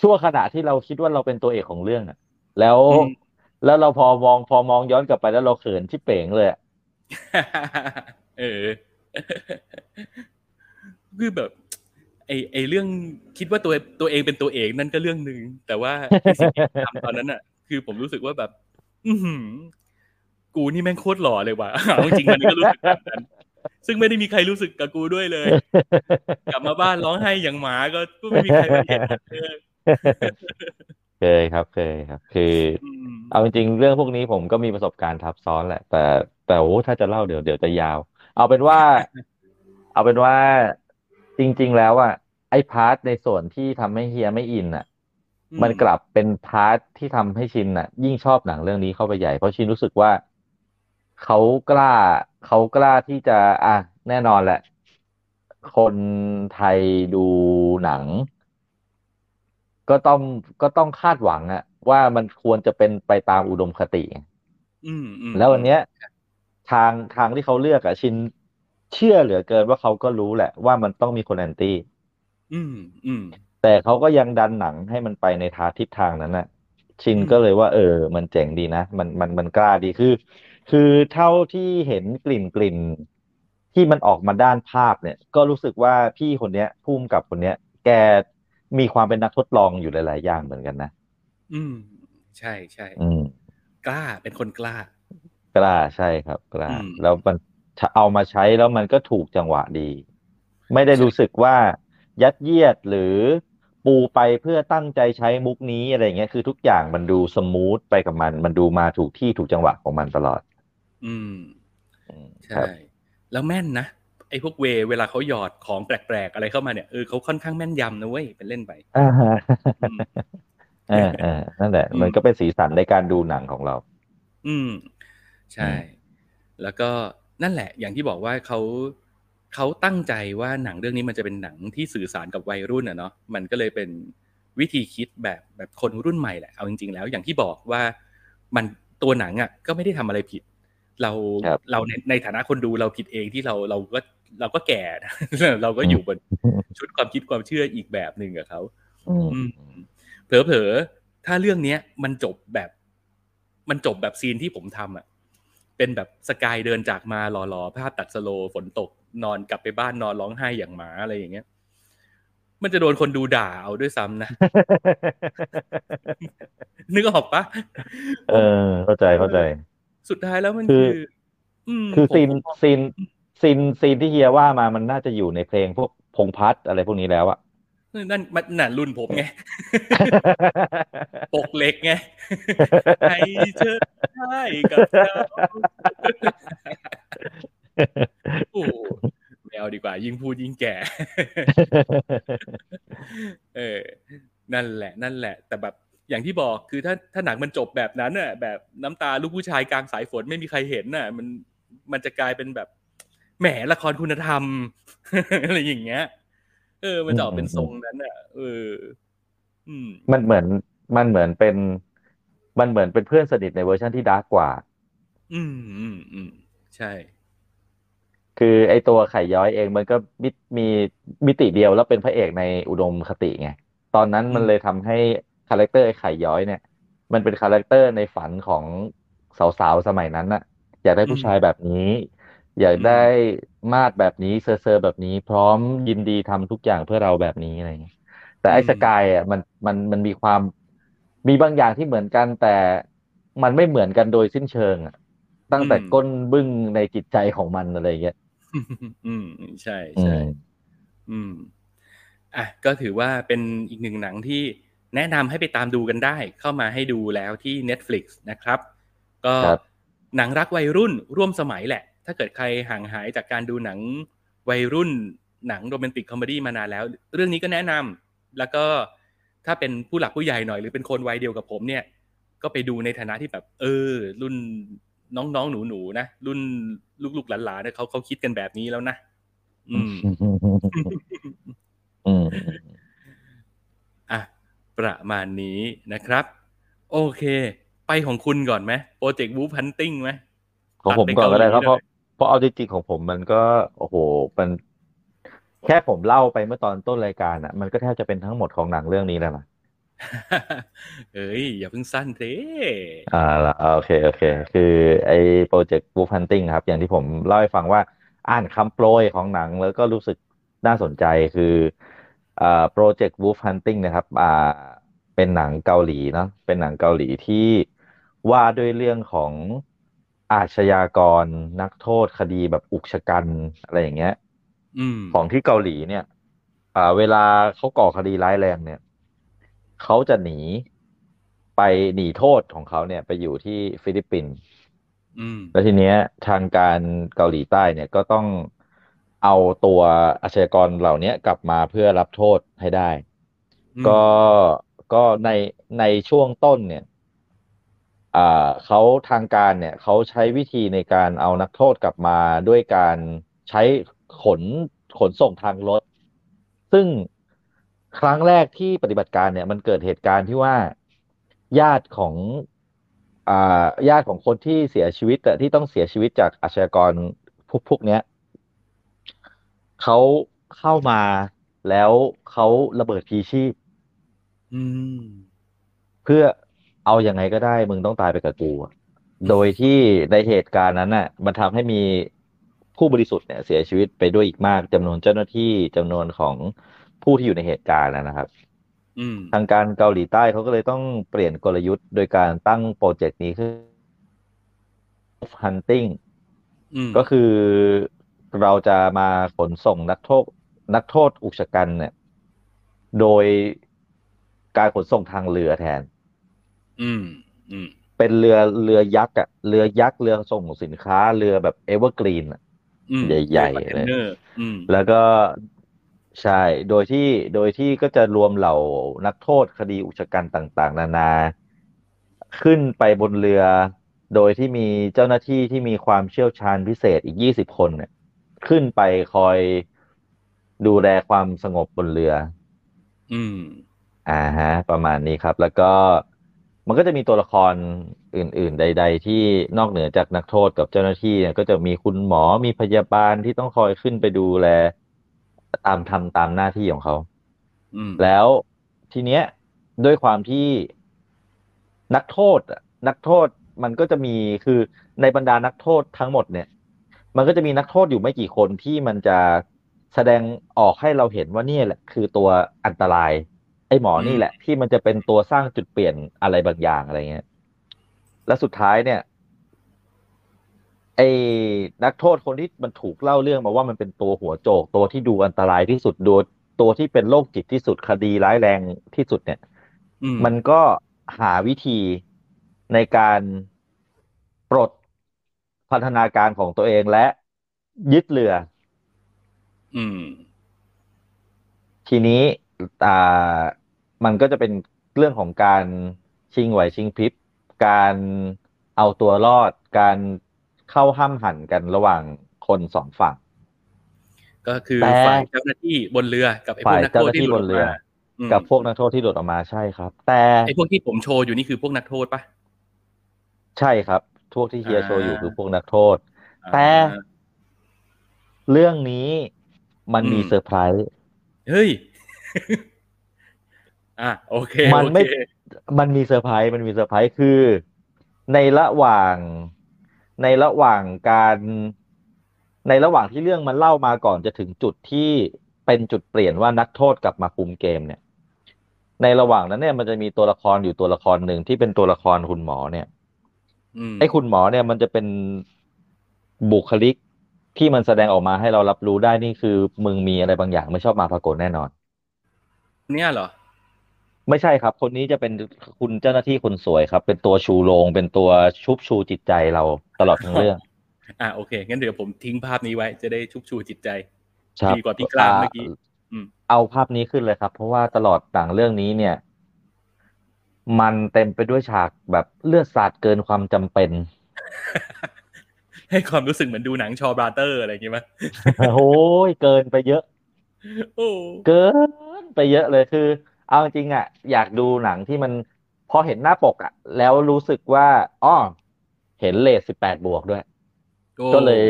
ช่วงขณะที่เราคิดว่าเราเป็นตัวเอกของเรื่องอะแล้วอืม แล้วเราพอมองพอมองย้อนกลับไปแล้วเราเขินชิบเป๋งเลยอะเออ คือแบบ ไอไอเรื่องคิดว่าตัวตัวเองเป็นตัวเองนั่นก็เรื่องหนึ่งแต่ว่าไอ้สิ่งที่ทำตอนนั้นอะ คือผมรู้สึกว่าแบบ อือหือกูนี่แม่งโคตรหล่อเลยว่ะเอาจริงๆมันก็รู้สึกแบบนั้นซึ่งไม่ได้มีใครรู้สึกกับกูด้วยเลย กลับมาบ้านร้องไห้อย่างหมาก็ก็ไม่มีใครมาเห็นเลย เคยครับเคยครับ คืออืม เอาจริงๆเรื่องพวกนี้ผมก็มีประสบการณ์ทับซ้อนแหละ แต่แต่โอ้ถ้าจะเล่าเดี๋ยวเดี๋ยวจะยาว เอาเป็นว่า เอาเป็นว่าจริง ๆ แล้วอะไอ้ part ในส่วนที่ทำให้เฮียไม่อินอะมันกลับเป็น part ที่ทำให้ชินอะ ยิ่งชอบหนังเรื่องนี้เข้าไปใหญ่เพราะชินรู้สึกว่าเขากล้าเขากล้าที่จะ อะแน่นอนแหละ คนไทยดูหนัง ก็ต้องก็ต้องคาดหวังอะว่ามันควรจะเป็นไปตามอุดมคติอืมอืมแล้ววันเนี้ย ทางทางที่เขาเลือกอะชินเชื่อเหลือเกินว่าเขาก็รู้แหละ ว่ามันต้องมีคนแอนตี้อืมอืมแต่เขาก็ยังดันหนังให้มันไปในทางทิศทางนั้นน่ะชินอืมก็เลยว่า เออ มันเจ๋งดีนะ มันมันมันกล้าดีคือ คือเท่าที่เห็นกลิ่นกลิ่นที่มันออกมาด้านภาพเนี่ย ก็รู้สึกว่าพี่คนเนี้ยพุ่มกับคนเนี้ย แก มีความเป็นนักทดลองอยู่หลาย ๆ อย่างเหมือนกันนะ อืม ใช่ใช่อืมกล้าเป็นคนกล้า กล้าใช่ครับ กล้าอืมแล้วมันเอามาใช้แล้วมันก็ถูกจังหวะดี ไม่ได้ใช่รู้สึกว่ายัดเยียดหรือปูไปเพื่อตั้งใจใช้มุกนี้อะไรเงี้ยคือทุกอย่างมันดูสมูทไปกับมัน มันดูมาถูกที่ถูกจังหวะของมันตลอด อืมอืมคใช่รับแล้วแม่นนะ ไอ้พวกเวย์เวลาเขาหยอดของแปลกๆ อะไรเข้ามาเนี่ยเออเขาค่อนข้างแม่นยำนะเว้ยเป็นเล่นไปอ่าฮะอืมเออเออนั่นแหละอืมมันก็เป็นสีสันในการดูหนังของเรา อืม ใช่อืมแล้วก็นั่นแหละ อย่างที่บอกว่าเขาเขาตั้งใจว่าหนังเรื่องนี้มันจะเป็นหนังที่สื่อสารกับวัยรุ่นอะเนาะมันก็เลยเป็นวิธีคิดแบบแบบคนรุ่นใหม่แหละเอาจริง ๆ แล้วอย่างที่บอกว่ามันตัวหนังอะก็ไม่ได้ทำอะไรผิด เราครับเราในในฐานะคนดูเราผิดเองที่เราเราก็ เราก็แก่นะเราก็อยู่บนชุดความคิดความเชื่ออีกแบบหนึ่งกับเขาอืมอืมเผลอๆถ้าเรื่องเนี้ย มันจบแบบ มันจบแบบ scene ที่ผมทำอะ เป็นแบบสกายเดินจากมาหล่อๆภาพตัด slow ฝนตกนอนกลับไปบ้านนอนร้องไห้อย่างหมาอะไรอย่างเงี้ย มันจะโดนคนดูด่าเอาด้วยซ้ำนะ นึกออกปะเออ เข้าใจเข้าใจ สุดท้ายแล้วมันคืคือออืมคือผม scene ผมซีน scene scene ที่เฮียว่ามามันน่าจะอยู่ในเพลงพวกพงษ์พัฒน์อะไรพวกนี้แล้วอะนั่นมันน่ะรุ่นผมไง ปกเหล็กไงให้เธอได้กับเราโอ้โหไม่เอาดีกว่า ยิ่งพูดยิ่งแก่ เออ นั่นแหละ นั่นแหละ แต่แบบอย่างที่บอกคือถ้าถ้าหนังมันจบแบบนั้นน่ะ แบบน้ำตาลูกผู้ชายกลางสายฝนไม่มีใครเห็นน่ะ มันมันจะกลายเป็นแบบ แหมละครคุณธรรมอะไรอย่างเงี้ย เออ มันจะออกเป็นทรงนั้นน่ะเออ อืม มันเหมือนมันเหมือนเป็น มันเหมือนเป็นเพื่อนสนิทในเวอร์ชันที่ dark กว่า อืมอืมอืมใช่ คือไอตัวไข่ย้อยเองมันก็มีมีมิติเดียวแล้วเป็นพระเอกในอุดมคติไง ตอนนั้นมันเลยทำให้คาแรคเตอร์ไอไข่ย้อยเนี่ย มันเป็นคาแรคเตอร์ในฝันของสาวๆสมัยนั้นน่ะ อยากได้ผู้ชายแบบนี้ อยากได้มาดแบบนี้เซอร์เซอร์แบบนี้ พร้อมยินดีทำทุกอย่างเพื่อเราแบบนี้อะไรอย่างเงี้ยแต่ไอ้อืมสกายอะมันมันมันมีความมีบางอย่างที่เหมือนกัน แต่มันไม่เหมือนกันโดยสิ้นเชิงอะตั้งแต่ก้นบึ้งในจิตใจของมันอะไรอย่างเงี้ยอืมใช่อืใช่มอืมอะก็ถือว่าเป็นอีกหนึ่งหนังที่แนะนำให้ไปตามดูกันได้ เข้ามาให้ดูแล้วที่ Netflix นะครับ ก็ครับหนังรักวัยรุ่นร่วมสมัยแหละ ถ้าเกิดใครห่างหายจากการดูหนังวัยรุ่นหนังโรแมนติกคอมเมดี้มานานแล้ว เรื่องนี้ก็แนะนำแล้วก็ถ้าเป็นผู้หลักผู้ใหญ่หน่อยหรือเป็นคนวัยเดียวกับผมเนี่ย ก็ไปดูในฐานะที่แบบ เออ รุ่นน้องๆหนูๆนะรุ่นลูกๆหลานๆเนี่ยเขาเขาคิดกันแบบนี้แล้วนะอืมอืมอะประมาณนี้นะครับ โอเค ไปของคุณก่อนไหมโปรเจกต์วูฟฮันติงไหมของผมก่อนก็ได้ครับเพตัราะดไป เกาหลีเลยเพราะเอาจริงๆของผมมันก็ โอ้โหมันแค่ผมเล่าไปเมื่อตอนต้นรายการอะ มันก็แทบจะเป็นทั้งหมดของหนังเรื่องนี้แล้วนะเอ้ย อย่าเพิ่งสั้นเทอ่าละโอเค โอเค คือไอ้โปรเจกต์ Wolf Hunting ครับ อย่างที่ผมเล่าให้ฟังว่าอ่านคำโปรยของหนังแล้วก็รู้สึกน่าสนใจคืออ่าโปรเจกต์ Wolf Hunting นะครับ อ่า เป็นหนังเกาหลีเนาะเป็นหนังเกาหลีที่ว่าด้วยเรื่องของ อาชญากรนักโทษคดีแบบอุกชะกันอะไรอย่างเงี้ยอืมของที่เกาหลีเนี่ย อ่า เวลาเขาก่อคดีร้ายแรงเนี่ยเขาจะหนีไปหนีโทษของเขาเนี่ย ไปอยู่ที่ฟิลิปปินส์อืมแล้วทีเนี้ยทางการเกาหลีใต้เนี่ยก็ต้องเอาตัวอาชญากรเหล่านี้กลับมาเพื่อรับโทษให้ได้อืมก็ก็ในในช่วงต้นเนี่ยอ่า เขาทางการเนี่ยเขาใช้วิธีในการเอานักโทษกลับมาด้วยการใช้ขนขนส่งทางรถ ซึ่งครั้งแรกที่ปฏิบัติการเนี่ย มันเกิดเหตุการณ์ที่ว่าญาติของอ่าญาติของคนที่เสียชีวิตอะที่ต้องเสียชีวิตจากอาชญากรพวกพวกเนี้ยเขาเข้ามาแล้วเขาระเบิดพลีชีพอืมเพื่อ เอาอยัางไงก็ได้ มึงต้องตายไปกับกูอะโดยที่ในเหตุการณ์นั้นน่ะ มันทำให้มีผู้บริสุทธิ์เนี่ย เสียชีวิตไปด้วยอีกมากจำนวนเจ้าหน้าที่จำนวนของผู้ที่อยู่ในเหตุการณ์นะครับ อืม ทางการเกาหลีใต้เขาก็เลยต้องเปลี่ยนกลยุทธ์โดยการตั้งโปรเจกต์นี้ขึ้น Hunting อืมก็คือเราจะมาขนส่งนักโทษนักโทษอุกฉกรรจ์เนี่ย โดยการขนส่งทางเรือแทน อืมอืมเป็นเรือเรือยักษ์อะเรือยักษ์เรือส่งสินค้าเรือแบบเอเวอร์กรีนอะอืมใหญ่ๆเรือคอนเทนเนอร์อืมแล้วก็ใช่ โดยที่โดยที่ก็จะรวมเหล่านักโทษคดีอุกชะกันต่าง ๆ นานา ขึ้นไปบนเรือ โดยที่มีเจ้าหน้าที่ที่มีความเชี่ยวชาญพิเศษอีกยี่สิบคนเนี่ย ขึ้นไปคอยดูแลความสงบบนเรือ อืม อ่าฮะ ประมาณนี้ครับ แล้วก็ มันก็จะมีตัวละครอื่น ๆ ใด ๆ ที่นอกเหนือจากนักโทษกับเจ้าหน้าที่เนี่ยก็จะมีคุณหมอมีพยาบาลที่ต้องคอยขึ้นไปดูแล ตามทำตามหน้าที่ของเขาอืมแล้วทีเนี้ยด้วยความที่นักโทษอะนักโทษมันก็จะมีคือในบรรดานักโทษทั้งหมดเนี่ย มันก็จะมีนักโทษอยู่ไม่กี่คนที่มันจะแสดงออกให้เราเห็นว่าเนี่ยแหละ คือตัวอันตราย ไอ้หมอนี่แหละ ที่มันจะเป็นตัวสร้างจุดเปลี่ยนอะไรบางอย่างอะไรเงี้ย และสุดท้ายเนี่ย ไอ้นักโทษคนที่มันถูกเล่าเรื่องมาว่ามันเป็นตัวหัวโจก ตัวที่ดูอันตรายที่สุดโดยตัวที่เป็นโรคจิตที่สุดคดีร้ายแรงที่สุดเนี่ยอืมมันก็หาวิธีในการปลดพันธนาการของตัวเองและยึดเรือ อืม ทีนี้ อ่ามันก็จะเป็นเรื่องของการชิงไหวชิงพริบการเอาตัวรอดการเข้าห้ามหันกันระหว่างคนสองฝั่ง ก็คือแต่ฝ่ายเจ้าหน้าที่บนเรือกับไอ้พวฝ่ากยนักเจ้าโทหษน้าที่ที่หลุบดนออกเรือมาอืมกับพวกนักโทษที่หลุดออกมาใช่ครับ แต่ไอ้พวกที่ผมโชว์อยู่นี่คือพวกนักโทษปะใช่ครับพวกที่เฮียอ่าโชว์อยู่คือพวกนักโทษ แต่อ่าเรื่องนี้มันมีอืมเซอร์ไพรส์เฮ้ย อะโอเค มันโอไม่เคมันมีเซอร์ไพรส์ มันมีเซอร์ไพรส์ คือ ในระหว่าง ในระหว่างการ ในระหว่างที่เรื่องมันเล่ามาก่อนจะถึงจุดที่เป็นจุดเปลี่ยนว่านักโทษกลับมาคุมเกมเนี่ย ในระหว่างนั้นเนี่ยมันจะมีตัวละครอยู่ตัวละครหนึ่งที่เป็นตัวละครคุณหมอเนี่ยอืมไอ้คุณหมอเนี่ยมันจะเป็นบุคลิกที่มันแสดงออกมาให้เรารับรู้ได้นี่คือ มึงมีอะไรบางอย่างไม่ชอบมาพากลแน่นอน เนี่ยเหรอ ไม่ใช่ครับ คนนี้จะเป็นคุณเจ้าหน้าที่คนสวยครับ เป็นตัวชูโรงเป็นตัวชุบชูจิตใจเราตลอดทั้งเรื่อง อะโอเค งั้นเดี๋ยวผมทิ้งภาพนี้ไว้ จะได้ชุบชูจิตใจครับดีกว่าพี่กล้ามเมื่อกี้อืมเอาภาพนี้ขึ้นเลยครับ เพราะว่าตลอดหนังเรื่องนี้เนี่ย มันเต็มไปด้วยฉากแบบเลือดสาดเกินความจำเป็น ให้ความรู้สึกเหมือนดูหนังชอบราเตอร์อะไรอย่างงี้ไหมโอ้ยเกินไปเยอะโอ้เกิน ไปเยอะเลยคือ เอาจริงๆอะ อยากดูหนังที่มันพอเห็นหน้าปกอะ แล้วรู้สึกว่าอ้อเห็นเลทสิบแปดบวกด้วยโอ้ก็เลย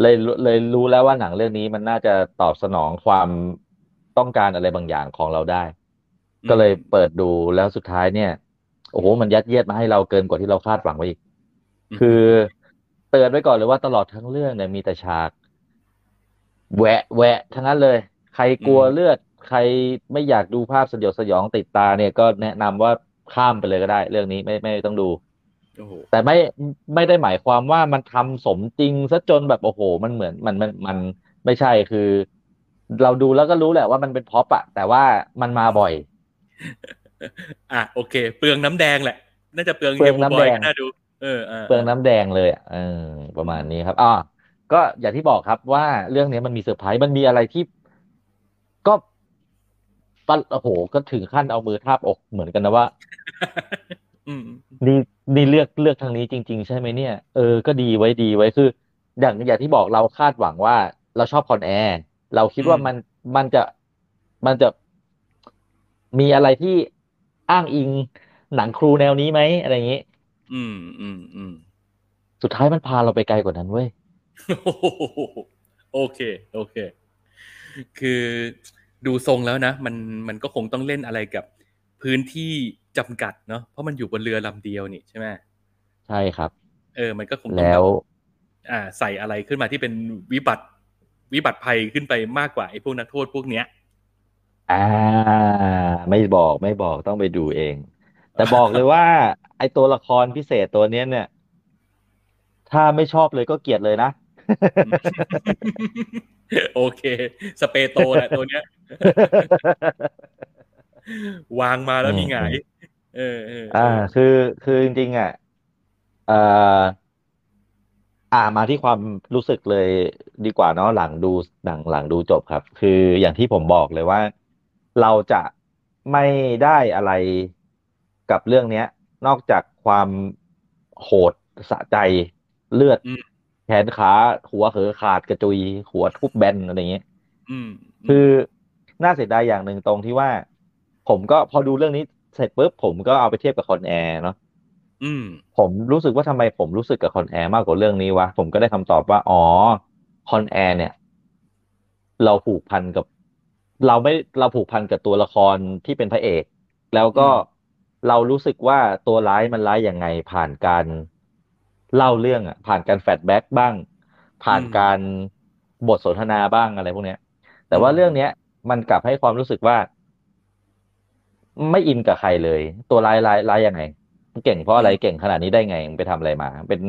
เลยเลยรู้แล้วว่าหนังเรื่องนี้มันน่าจะตอบสนองความต้องการอะไรบางอย่างของเราได้ ก็เลยเปิดดูแล้วสุดท้ายเนี่ยโอ้โหมันยัดเยียดมาให้เราเกินกว่าที่เราคาดหวังไว้อีก คือเตือนไว้ก่อนเลยว่าตลอดทั้งเรื่องเนี่ยมีแต่ฉากแหวะแหวะทั้งนั้นเลย ใครกลัวอืมเลือด ใครไม่อยากดูภาพสยดสยองติดตาเนี่ยก็แนะนำว่าข้ามไปเลยก็ได้ เรื่องนี้ไม่ไม่ต้องดูโอ้โหแต่ไม่ไม่ได้หมายความว่ามันทำสมจริงซะจนแบบโอ้โห มันเหมือนมันมันมันไม่ใช่คือ เราดูแล้วก็รู้แหละว่ามันเป็นพ็อปอะแต่ว่ามันมาบ่อย อะโอเค เปลืองน้ำแดงแหละ น่าจะเปลืองเปลืองฮียน้ำบอยแดงก็น่าดูเอออ่าเปลืองน้ำแดงเลยอะเออประมาณนี้ครับอ่าก็อย่างที่บอกครับว่าเรื่องนี้มันมีเซอร์ไพรส์มันมีอะไรที่ก็ ปะโอ้โห ก็ถึงขั้นเอามือทาบอกเหมือนกันนะว่าอืมนี่นี่เลือกเลือกทางนี้จริง ๆ ใช่ไหมเนี่ย เออ ก็ดีไว้ดีไว้คือ อย่างอย่างที่บอกเราคาดหวังว่า เราชอบคอนแอร์เราคิดว่าอืมมันมันจะมันจะมีอะไรที่อ้างอิงหนังครูแนวนี้ไหมอะไรอย่างนี้ อืมอืมอืมสุดท้ายมันพาเราไปไกลกว่านั้นเว้ยโอ้โหโอเค โอเค คือ ดูทรงแล้วนะ มันมันก็คงต้องเล่นอะไรกับพื้นที่จำกัดเนาะเพราะมันอยู่บนเรือลำเดียวนี่ใช่ไหมใช่ครับ เออ มันก็คงต้องแล้วบบอ่า ใส่อะไรขึ้นมาที่เป็นวิบัติวิบัติภัยขึ้นไปมากกว่าไอ้พวกนักโทษพวกเนี้ย อ่า ไม่บอกไม่บอกต้องไปดูเอง แต่บอกเลยว่า ไอตัวละครพิเศษตัวเนี้ยเนี่ย ถ้าไม่ชอบเลยก็เกลียดเลยนะ โอเค สเปโตแหละตัวเนี้ย วางมาแล้วมีหงายเออเออเออ่าอคือคือจริงๆอะเอ่ออ่ามาที่ความรู้สึกเลยดีกว่าเนาะหลังดูหนังหลังดูจบครับ คืออย่างที่ผมบอกเลยว่า เราจะไม่ได้อะไรกับเรื่องเนี้ย นอกจากความโหดสะใจเลือดอืมแขนขาหัวเหอขาดกระจุย หัวทุบแบนอะไรอย่างเงี้ยอืมคือ น่าเสียดายอย่างหนึ่งตรงที่ว่า ผมก็พอดูเรื่องนี้เสร็จปุ๊บผมก็เอาไปเทียบกับคอนแอร์เนาะอืมผมรู้สึกว่าทำไมผมรู้สึกกับคอนแอร์มากกว่าเรื่องนี้วะ ผมก็ได้คำตอบว่า อ๋อคอนแอร์เนี่ย เราผูกพันกับ เราไม่เราผูกพันกับตัวละครที่เป็นพระเอก แล้วก็อืมเรารู้สึกว่าตัวร้ายมันร้ายยังไง ผ่านการเล่าเรื่องอะ ผ่านการ flashback บ้าง ผ่านการบทสนทนาบ้างอะไรพวกเนี้ย แต่ว่าเรื่องเนี้ย มันกลับให้ความรู้สึกว่า ไม่อินกับใครเลย ตัวร้ายร้ายร้ายยังไงเก่งเพราะอะไรเก่งขนาดนี้ได้ไงมันไปทำอะไรมา เป็น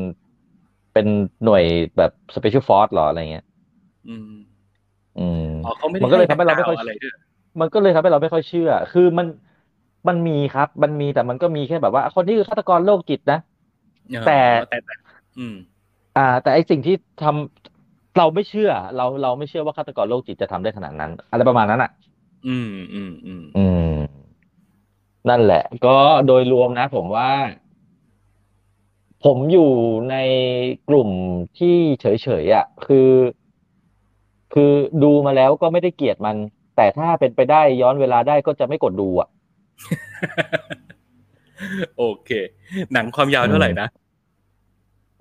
เป็นหน่วยแบบ special force หรออะไรเงี้ย อืม อืมอ๋อเขาไม่ได้มันก็เลยทำให้เราไม่ค่อยอะไรด้วยมันก็เลยทำให้เราไม่ค่อยเชื่อ คือมันมันมีครับ มันมีแต่มันก็มีแค่แบบว่า คนนี้คือฆาตกรโรคจิตนะแต่แต่แต่ อืม อ่า แต่ไอสิ่งที่ทำ เราไม่เชื่อ เราเราไม่เชื่อว่าฆาตกรโรคจิตจะทำได้ขนาดนั้น อะไรประมาณนั้นอะ อืมอืมอืมอืมนั่นแหละ ก็โดยรวมนะ ผมว่า ผมอยู่ในกลุ่มที่เฉยๆอะ คือ คือดูมาแล้วก็ไม่ได้เกลียดมัน แต่ถ้าเป็นไปได้ย้อนเวลาได้ก็จะไม่กดดูอะ โอเค หนังความยาวเท่าไหร่นะ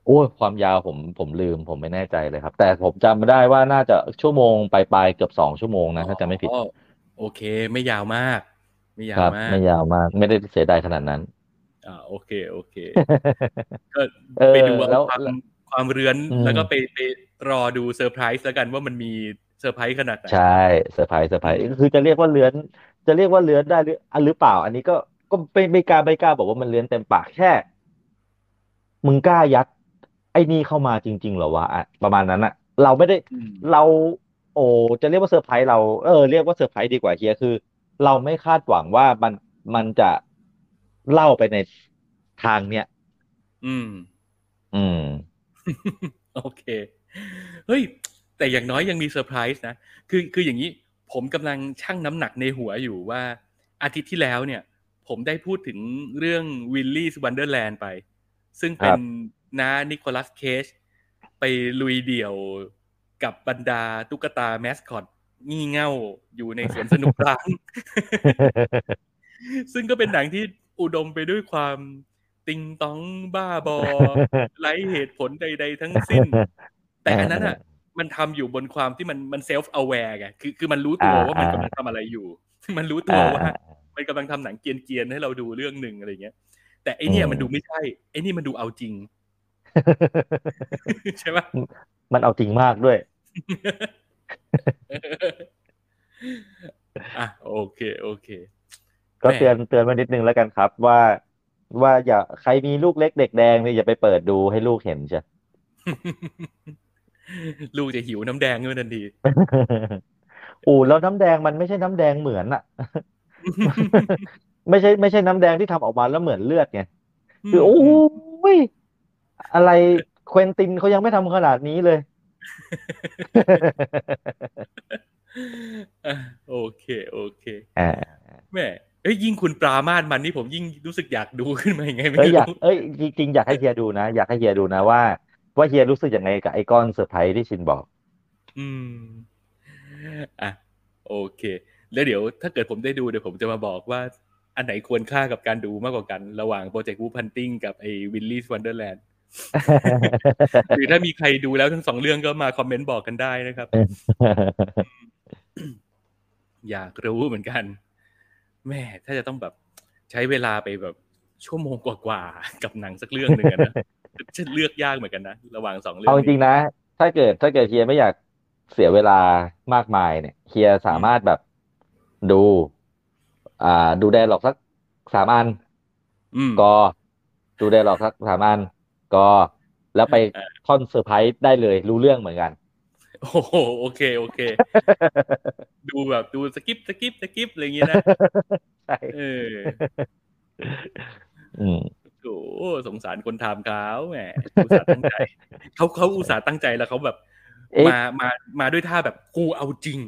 โอ้ยความยาวผมผมลืมผมไม่แน่ใจเลยครับ แต่ผมจำได้ว่าน่าจะชั่วโมงปลายๆเกือบสองชั่วโมงนะถ้าจำไม่ผิดอ๋อโอเค ไม่ยาวมาก ไม่ยาควรับมากไม่ยาวมาก ไม่ได้เสียดายขนาดนั้น อ่าโอเคโอเคก็เออไปดูเอาแล้วความแล้วความเรือนอืมแล้วก็ไปไปรอดูเซอร์ไพรส์แล้วกันว่ามันมีเซอร์ไพรส์ขนาดไหนใช่เซอร์ไพรส์เซอร์ไพรส์คือจะเรียกว่าเลื้อน จะเรียกว่าเรื้อนได้หรืออันหรือเปล่า อันนี้ก็ก็ไม่ไม่กล้าไม่กล้าบอกว่ามันเรื้อนเต็มปากแค่มึงกล้ายัด ไอ้นี่เข้ามาจริง ๆ เหรอวะอะประมาณนั้นอะเราไม่ได้อืมเราโอ้จะเรียกว่าเซอร์ไพรส์เราเออเรียกว่าเซอร์ไพรส์ดีกว่าเฮียคือ เราไม่คาดหวังว่ามันมันจะเล่าไปในทางเนี้ยอืม อืม โอเค เฮ้ย แต่อย่างน้อยยังมีเซอร์ไพรส์นะ คือคืออย่างนี้ ผมกำลังชั่งน้ำหนักในหัวอยู่ว่า อาทิตย์ที่แล้วเนี่ย ผมได้พูดถึงเรื่อง Willy's Wonderland ไป ซึ่งเป็น น้านิโคลัสเคจไปลุยเดี่ยวกับบรรดาตุ๊กตาแมสคอตงี่เง่าอยู่ในสวนสนุกร้าง ซึ่งก็เป็นหนังที่อุดมไปด้วยความติ๊งต๊องบ้าบอไร้เหตุผลใด ๆ ทั้งสิ้น แต่อันนั้นอะ มันทำอยู่บนความที่มันมันเซลฟ์ aware ไงคือคือมันรู้ตัวอ่าว่ามันอ่ากำลังทำอะไรอยู่ มันรู้ตัวอ่าว่า มันกำลังทำหนังเกรียนๆให้เราดูเรื่องหนึ่งอะไรเงี้ย แต่ไอเนี่ยอืมมันดูไม่ใช่ไอนี่มันดูเอาจริง ใช่ปะมันเอาจริงมากด้วยอะโอเค โอเค ก็แหม่เตือนเตือนไว้นิดนึงแล้วกันครับ ว่าว่าอย่าใครมีลูกเล็กเด็กแดงเนี่ยอย่าไปเปิดดูให้ลูกเห็นใช่ลูกจะหิวน้ำแดงขึ้นทันทีอูแล้วน้ำแดงมันไม่ใช่น้ำแดงเหมือนอะไม่ใช่ไม่ใช่น้ำแดงที่ทำออกมาแล้วเหมือนเลือดไงคือโอ้ย อะไรเควินตินเขายังไม่ทำขนาดนี้เลยอะโอเค โอเคอ่าแม่เอ้ยยิ่งคุณปรามาสมันนี่ผมยิ่งรู้สึกอยากดูขึ้นมาอย่างไงไม่เอ้ยอยากรู้เอ้ยจริงๆอยากให้เฮียดูนะ อยากให้เฮียดูนะว่า ว่าเฮียรู้สึกยังไงกับไอ้ก้อนเซอร์ไพรส์ที่ชินบอก อืมอะโอเค แล้วเดี๋ยวถ้าเกิดผมได้ดูเดี๋ยวผมจะมาบอกว่า อันไหนควรค่ากับการดูมากกว่ากัน ระหว่าง Project Wolf Hunting กับไอ้ Willy's Wonderland หรือถ้ามีใครดูแล้วทั้งสองเรื่องก็มาคอมเมนต์บอกกันได้นะครับ อยากรู้เหมือนกันแม่ถ้าจะต้องแบบใช้เวลาไปแบบชั่วโมงกว่าๆกับหนังสักเรื่องหนึ่งอะนะจะเลือกยากเหมือนกันนะระหว่างสองเรื่องเอาจริงนี้ๆนะ ถ้าเกิดถ้าเกิดเฮียไม่อยากเสียเวลามากมายเนี่ยเฮียสามารถแบบดู อ่า ดู dialogue สักสามอันอืมกรอดู dialogue สักสามอัน กรอแล้วไปเออท่อนเซอร์ไพรส์ได้เลยรู้เรื่องเหมือนกัน โอ้โหโอเคโอเค ดูแบบดู skip skip skip อะไรอย่างเงี้ยนะใช่เอออืมโอ้สงสารคนทำเขาแหมอุตส่าห์ตั้งใจเขาเขาอุตส่าห์ตั้งใจแล้วเขาแบบเอ๊ะมามามาด้วยท่าแบบกูเอาจริง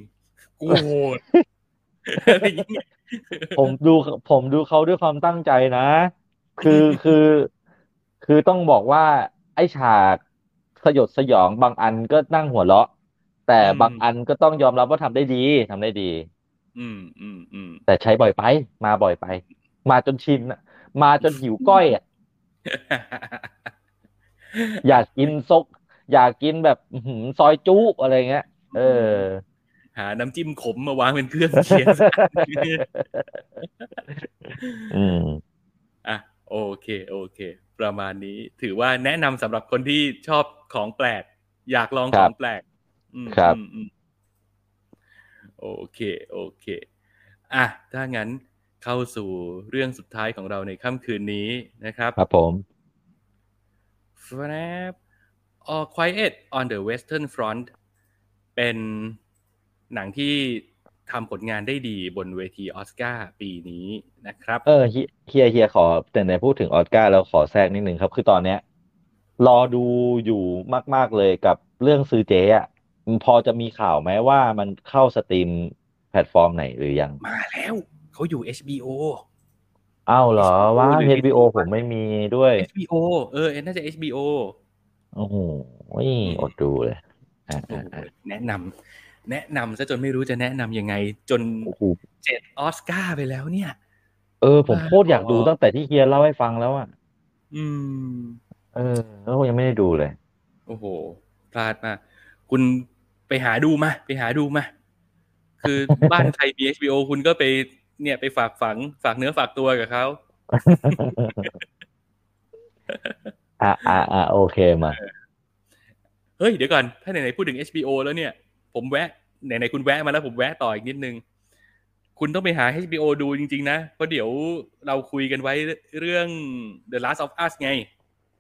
กูโหดอะไรอย่างเงี้ยผมดูผมดูเขาด้วยความตั้งใจนะ คือคือ คือต้องบอกว่าไอ้ฉากสยดสยองบางอันก็นั่งหัวเราะ แต่บางอันก็ต้องยอมรับว่าทำได้ดีทำได้ดี อืมอืมอืมแต่ใช้บ่อยไป มาบ่อยไป มาจนชินอะมาจนหิวก้อยอะอยากกินซก อยากกินแบบอื้อหือซอยจุอะไรเงี้ย เออ หาน้ำจิ้มขมมาวางเป็นเครื่องเคียงอืมอะโอเค โอเค ประมาณนี้ ถือว่าแนะนำสำหรับคนที่ชอบของแปลก อยากลองคขรัอบงแปลกอืมครับอืมอืมโอเค โอเค อะ ถ้างั้นเข้าสู่เรื่องสุดท้ายของเราในค่ำคืนนี้นะครับ ครับผม Flap All Quiet on the Western Front เป็นหนังที่ ทำผลงานได้ดีบนเวทีออสการ์ปีนี้นะครับ เออเฮียเฮียเฮียขอแต่ไหนพูดถึงออสการ์แล้วขอแทรกนิดนึงครับ คือตอนเนี้ย รอดูอยู่มาก ๆเลยกับเรื่องซือเจ๊อะมันพอจะมีข่าวไหมว่ามันเข้า stream แพลตฟอร์มไหนหรือยัง มาแล้ว เขาอยู่ HBO อ้าวเหรอ HBO ว่าหรือ HBO ผมไม่มีด้วย HBO เออ น่าจะ HBO โอ้โหอดดูเลยอ่าโอ้อ่าโหอ่าแนะนำ แนะนำซะจนไม่รู้จะแนะนำยังไง จนโอ้โหเจ็ดออสการ์ไปแล้วเนี่ย เออ ผมโคตรอยากดูตั้งแต่ที่เฮียเล่าให้ฟังแล้วอะ อืม เออ แล้วยังไม่ได้ดูเลย โอ้โห พลาดมากคุณไปหาดูมา ไปหาดูมา คือบ้านใครมี HBO คุณก็ไปเนี่ยไปฝากฝัง ฝากเนื้อฝากตัวกับเขาอ่าอ่าอ่าโอเคมา เฮ้ย เดี๋ยวก่อน ถ้าไหนๆพูดถึง HBO แล้วเนี่ย ผมแวะไหนๆคุณแวะมาแล้วผมแวะต่ออีกนิดนึง คุณต้องไปหา HBO ดูจริง ๆ นะ เพราะเดี๋ยวเราคุยกันไว้เรื่อง The Last of Us ไง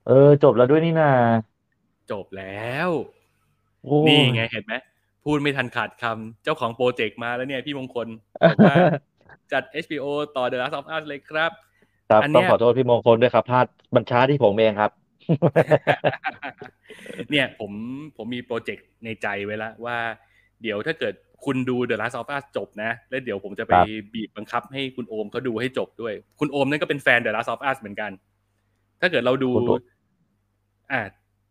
เออ จบแล้วด้วยนี่นาจบแล้วโอ้นี่ไงเห็นไหมพูดไม่ทันขาดคำเจ้าของโปรเจกต์มาแล้วเนี่ยพี่มงคลบอกว่าจัด HBO ต่อ The Last of Us เลยครับ ครับอันเนี้ต้องยขอโทษพี่มงคลด้วยครับพลาดบัญชาที่ผมเองครับ เนี่ยผมผมมีโปรเจกต์ในใจไว้แล้วว่าเดี๋ยวถ้าเกิดคุณดู The Last of Us จบนะ แล้วเดี๋ยวผมจะไปครับบีบบังคับให้คุณโอมเขาดูให้จบด้วย คุณโอมนั่นก็เป็นแฟน The Last of Us เหมือนกัน ถ้าเกิดเราดูคุณโอมอ่า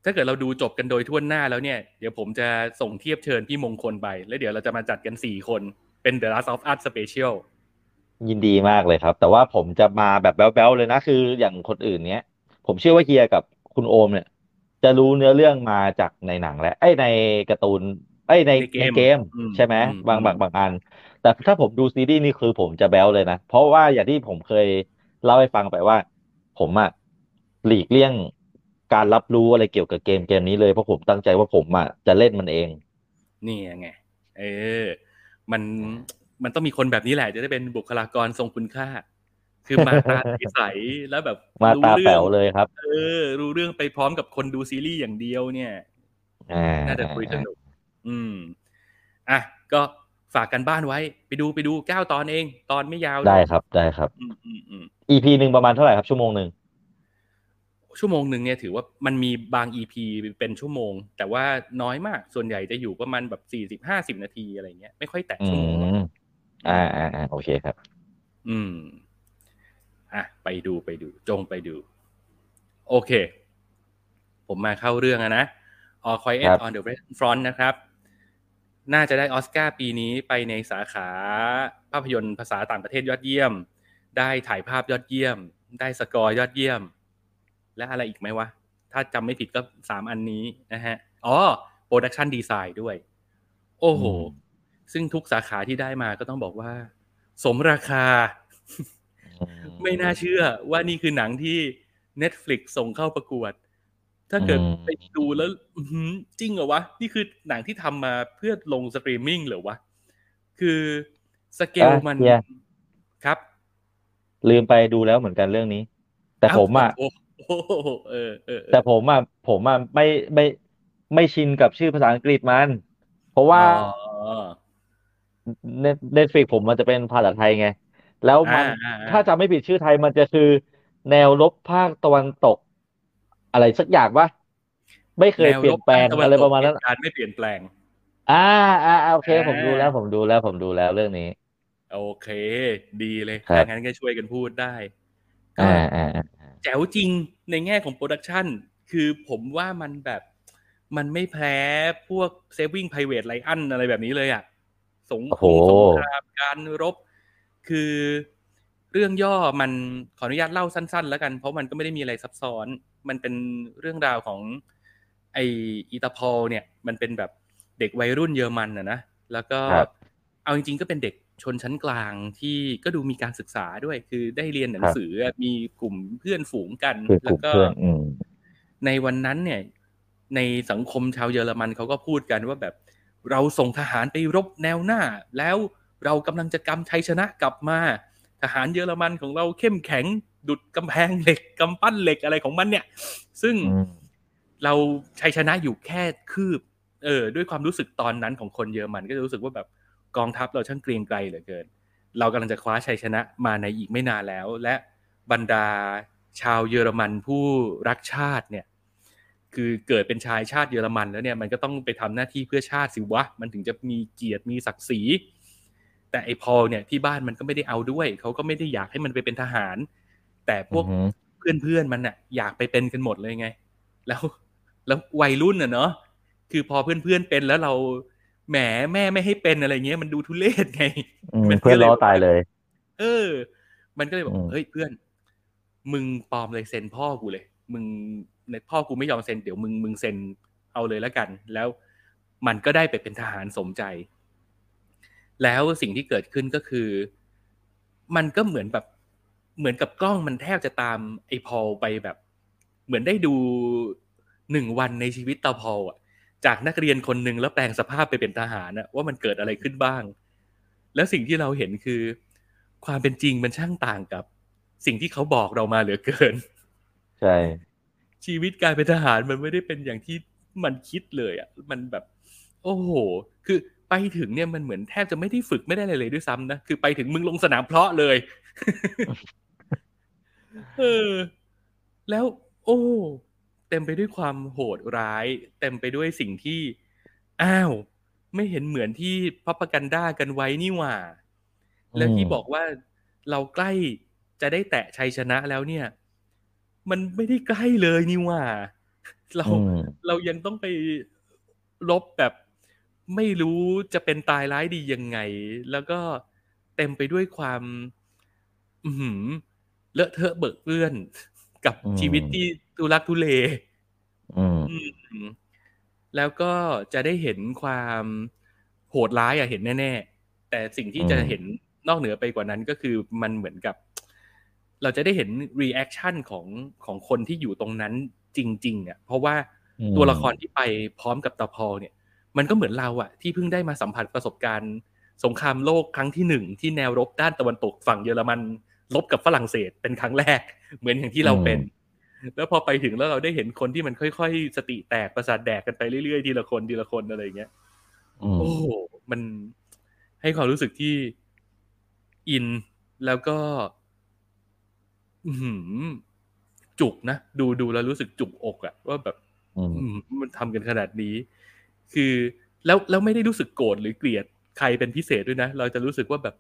ถ้าเกิดเราดูจบกันโดยทั่วหน้าแล้วเนี่ย เดี๋ยวผมจะส่งเทียบเชิญพี่มงคลไป แล้วเดี๋ยวเราจะมาจัดกันสี่คน เป็น The Last of Us Special ยินดีมากเลยครับ แต่ว่าผมจะมาแบบแบ๊วๆเลยนะ คืออย่างคนอื่นเนี้ย ผมเชื่อว่าเฮียกับ คุณโอมเนี่ย จะรู้เนื้อเรื่องมาจากในหนังและไอ้ยในการ์ตูนไอ้ยในในเกมในเกมอืมใช่ไหมอืมบางอืมบางบางอัน แต่ถ้าผมดูซีรีส์นี่คือผมจะแบ๊วเลยนะ เพราะว่าอย่างที่ผมเคยเล่าให้ฟังไปว่า ผมอะหลีกเลี่ยงการรับรู้อะไรเกี่ยวกับเกมเกมนี้เลยเพราะผมตั้งใจว่าผมอะจะเล่นมันเอง นี่ไง เออ มันมันต้องมีคนแบบนี้แหละ จะได้เป็นบุคลากรทรงคุณค่า คือมาตาใสๆแล้วแบบมารู้ตาเรื่แป๋องวเลยครับ เออ รู้เรื่องไปพร้อมกับคนดูซีรีส์อย่างเดียวเนี่ยอ่าน่าจะคุยสนุก อืม อะ ก็ฝากกันบ้านไว้ ไปดูไปดูเก้าตอนเอง ตอนไม่ยาวเลยได้ครับได้ครับ อืมอืมอืม EP หนึ่งประมาณเท่าไหร่ครับชั่วโมงหนึ่งชั่วโมงหนึ่งเนี่ยถือว่ามันมีบาง EP เป็นชั่วโมง แต่ว่าน้อยมากส่วนใหญ่จะอยู่ประมาณแบบสี่สิบห้าสิบนาทีอะไรเงี้ยไม่ค่อยแตะอืชั่วโมงหรอกมอ่าอ่าอ่าโอเคครับ อืม อะไปดูไปดูจงไปดู โอเค ผมมาเข้าเรื่องอะนะ All ค Quiet รับ on the Western Front นะครับ น่าจะได้ออสการ์ปีนี้ไปในสาขาภาพยนตร์ภาษาต่างประเทศยอดเยี่ยม ได้ถ่ายภาพยอดเยี่ยม ได้สกอร์ยอดเยี่ยม และอะไรอีกไหมวะ ถ้าจำไม่ผิดก็สามอันนี้นะฮะ อ๋อ production design ด้วย โอ้โหอืมซึ่งทุกสาขาที่ได้มาก็ต้องบอกว่า สมราคา ไม่น่าเชื่อว่านี่คือหนังที่ Netflix ส่งเข้าประกวด ถ้าเกิดอืมไปดูแล้วอื้อหือจริงเหรอวะ นี่คือหนังที่ทำมาเพื่อลงสตรีมมิ่งเหรอวะ คือสเกลอะมันเฮียครับ ลืมไปดูแล้วเหมือนกันเรื่องนี้ แต่เอ้าผมอะโอ้โหเออเออเออแต่ผมอะผมอะไม่ไม่ไม่ชินกับชื่อภาษาอังกฤษมัน เพราะว่าอ๋อเน็ตฟลิกผมมันจะเป็นภาษาไทยไง แล้วมันอ่าอ่าอ่าถ้าจำไม่ผิดชื่อไทยมันจะคือ แนวรบภาคตะวันตก อะไรสักอย่างปะไม่เคยเปลี่ยนแปลงแนวอะไรบประมาณนั้นเหตุการณ์ไม่เปลี่ยนแปลง อ่าอ่าอ่าโอเคอ่าผมดูแล้ว ผมดูแล้ว ผมดูแล้วเรื่องนี้ โอเค ดีเลยครับถ้างั้นก็ช่วยกันพูดได้ก็อ่าอ่าอ่าแจ๋วจริงในแง่ของ production คือผมว่ามันแบบมันไม่แพ้พวก Saving Private Ryan อะไรแบบนี้เลยอะสงโอ้โหสงครามการรบ คือเรื่องย่อมันขออนุญาตเล่าสั้น ๆ แล้วกัน เพราะมันก็ไม่ได้มีอะไรซับซ้อน มันเป็นเรื่องราวของไออีตาพอลเนี่ยมันเป็นแบบเด็กวัยรุ่นเยอรมันอะนะแล้วก็ครับเอาจริงๆก็เป็นเด็กชนชั้นกลางที่ก็ดูมีการศึกษาด้วย คือได้เรียนหนังสือมีกลุ่มเพื่อนฝูงกันคือกแล้ลุ่วมก็เพื่อนอืมในวันนั้นเนี่ย ในสังคมชาวเยอรมันเขาก็พูดกันว่าแบบเราส่งทหารไปรบแนวหน้า แล้ว เรากำลังจะกำชัยชนะกลับมา ทหารเยอรมันของเราเข้มแข็งดุดกำแพงเหล็กกำปั้นเหล็กอะไรของมันเนี่ย ซึ่งอืมเราชัยชนะอยู่แค่คืบ เออ ด้วยความรู้สึกตอนนั้นของคนเยอรมันก็จะรู้สึกว่าแบบกองทัพเราช่างเกรียงไกรเหลือเกิน เรากำลังจะคว้าชัยชนะมาในอีกไม่นานแล้ว และบรรดาชาวเยอรมันผู้รักชาติเนี่ย คือเกิดเป็นชายชาติเยอรมันแล้วเนี่ยมันก็ต้องไปทำหน้าที่เพื่อชาติสิวะ มันถึงจะมีเกียรติมีศักดิ์ศรี แต่ไอพอลเนี่ยที่บ้านมันก็ไม่ได้เอาด้วยเขาก็ไม่ได้อยากให้มันไปเป็นทหาร แต่พวกอือหือเพื่อนเพื่อนๆมันน่ะอยากไปเป็นกันหมดเลยไง แล้วแล้ววัยรุ่นน่ะเนาะคือพอเพื่อนเพื่อนๆเป็นแล้วเราแหมแม่ไม่ให้เป็นอะไรเงี้ยมันดูทุเรศไงอืมมันก็เพื่อนเลยล้อตายเลย เออ มันก็เลยบอกอืมเฮ้ยเพื่อน มึงปลอมเลยเซ็นพ่อกูเลย มึงในพ่อกูไม่ยอมเซ็นเดี๋ยวมึงมึงเซ็นเอาเลยแล้วกัน แล้วมันก็ได้ไปเป็นทหารสมใจ แล้วสิ่งที่เกิดขึ้นก็คือ มันก็เหมือนแบบเหมือนกับกล้องมันแทบจะตามไอ้พอลไปแบบ เหมือนได้ดูหนึ่งวันในชีวิตตาพอลอะจากนักเรียนคนหนึ่งแล้วแปลงสภาพไปเป็นทหารอะว่ามันเกิดอะไรขึ้นบ้าง แล้วสิ่งที่เราเห็นคือ ความเป็นจริงมันช่างต่างกับ สิ่งที่เขาบอกเรามาเหลือเกิน ใช่ ชีวิตการเป็นทหารมันไม่ได้เป็นอย่างที่มันคิดเลยอะ มันแบบ โอ้โห คือ ไปถึงเนี่ยมันเหมือนแทบจะไม่ได้ฝึกไม่ได้อะไรเลยด้วยซ้ำนะคือไปถึงมึงลงสนามเพลาะเลยเออแล้ว โอ้เต็มไปด้วยความโหดร้าย เต็มไปด้วยสิ่งที่อ้าว ไม่เห็นเหมือนที่พับกันด้ากันไว้นี่หว่า แล้วที่บอกว่าเราใกล้จะได้แตะชัยชนะแล้วเนี่ย มันไม่ได้ใกล้เลยนี่หว่า เราอืมเรายังต้องไปลบแบบ ไม่รู้จะเป็นตายร้ายดียังไง แล้วก็เต็มไปด้วยความ อือหือเลอะเทอะเบิกเปื้อนกับอืมชีวิตที่ทุรักทุเลอืมอืมแล้วก็จะได้เห็นความโหดร้ายอะเห็นแน่ๆ แต่สิ่งที่จะอืมเห็นนอกเหนือไปกว่านั้นก็คือมันเหมือนกับ เราจะได้เห็น reaction ของของคนที่อยู่ตรงนั้นจริงๆอะเพราะว่าอืมตัวละครที่ไปพร้อมกับตาพอลเนี่ย มันก็เหมือนเราอะที่เพิ่งได้มาสัมผัสประสบการณ์ สงครามโลกครั้งที่หนึ่งที่แนวรบด้านตะวันตกฝั่งเยอรมันรบกับฝรั่งเศสเป็นครั้งแรก เหมือนอย่างที่เราเป็น แล้วพอไปถึงแล้วเราได้เห็นคนที่มันค่อยๆ สติแตกประสาทแดกกันไปเรื่อยๆทีละคนทีละคนอะไรอย่างเงี้ยอืมโอ้โหมันให้ความรู้สึกที่อินแล้วก็อือหือจุกนะดูดูแล้วรู้สึกจุกอกอะว่าแบบอืมอืมมันทำกันขนาดนี้ คือแล้วแล้วไม่ได้รู้สึกโกรธหรือเกลียดใครเป็นพิเศษด้วยนะ เราจะรู้สึกว่าแบบ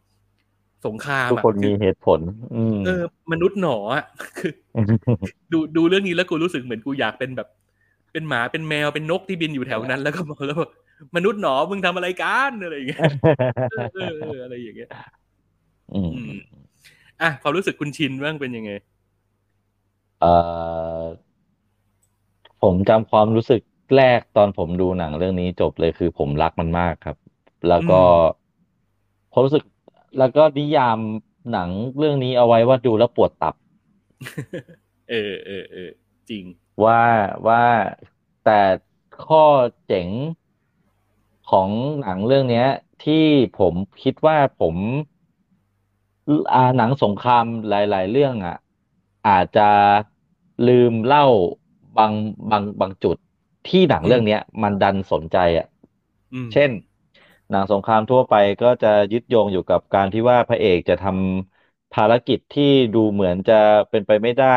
สงครามทุกอะคนคืมีอเหตุผลอืมเออ มนุษย์หนออะคือดูดูเรื่องนี้แล้วกูรู้สึกเหมือนกูอยากเป็นแบบ เป็นหมาเป็นแมวเป็นนกที่บินอยู่แถวนั้น แล้วก็บอกแล้วแบบมนุษย์หนอมึงทำอะไรกันอะไรอย่างเงี้ยเออเออเอออะไรอย่างเงี้ยอืมอืมอะความรู้สึกคุณชินบ้างเป็นยังไงเอ่อผมจำความรู้สึก แรกตอนผมดูหนังเรื่องนี้จบเลยคือผมรักมันมากครับ แล้วก็อืมผมรู้สึก แล้วก็นิยามหนังเรื่องนี้เอาไว้ว่าดูแล้วปวดตับ เออเออเออจริง ว่าว่าแต่ข้อเจ๋งของหนังเรื่องเนี้ย ที่ผมคิดว่าผมอ่าหนังสงครามหลาย ๆ เรื่องอะ อาจจะลืมเล่าบางบางบางจุด ที่หนังเรื่องเนี้ย มันดันสนใจอะอืมเช่น หนังสงครามทั่วไปก็จะยึดโยงอยู่กับการที่ว่าพระเอกจะทำภารกิจที่ดูเหมือนจะเป็นไปไม่ได้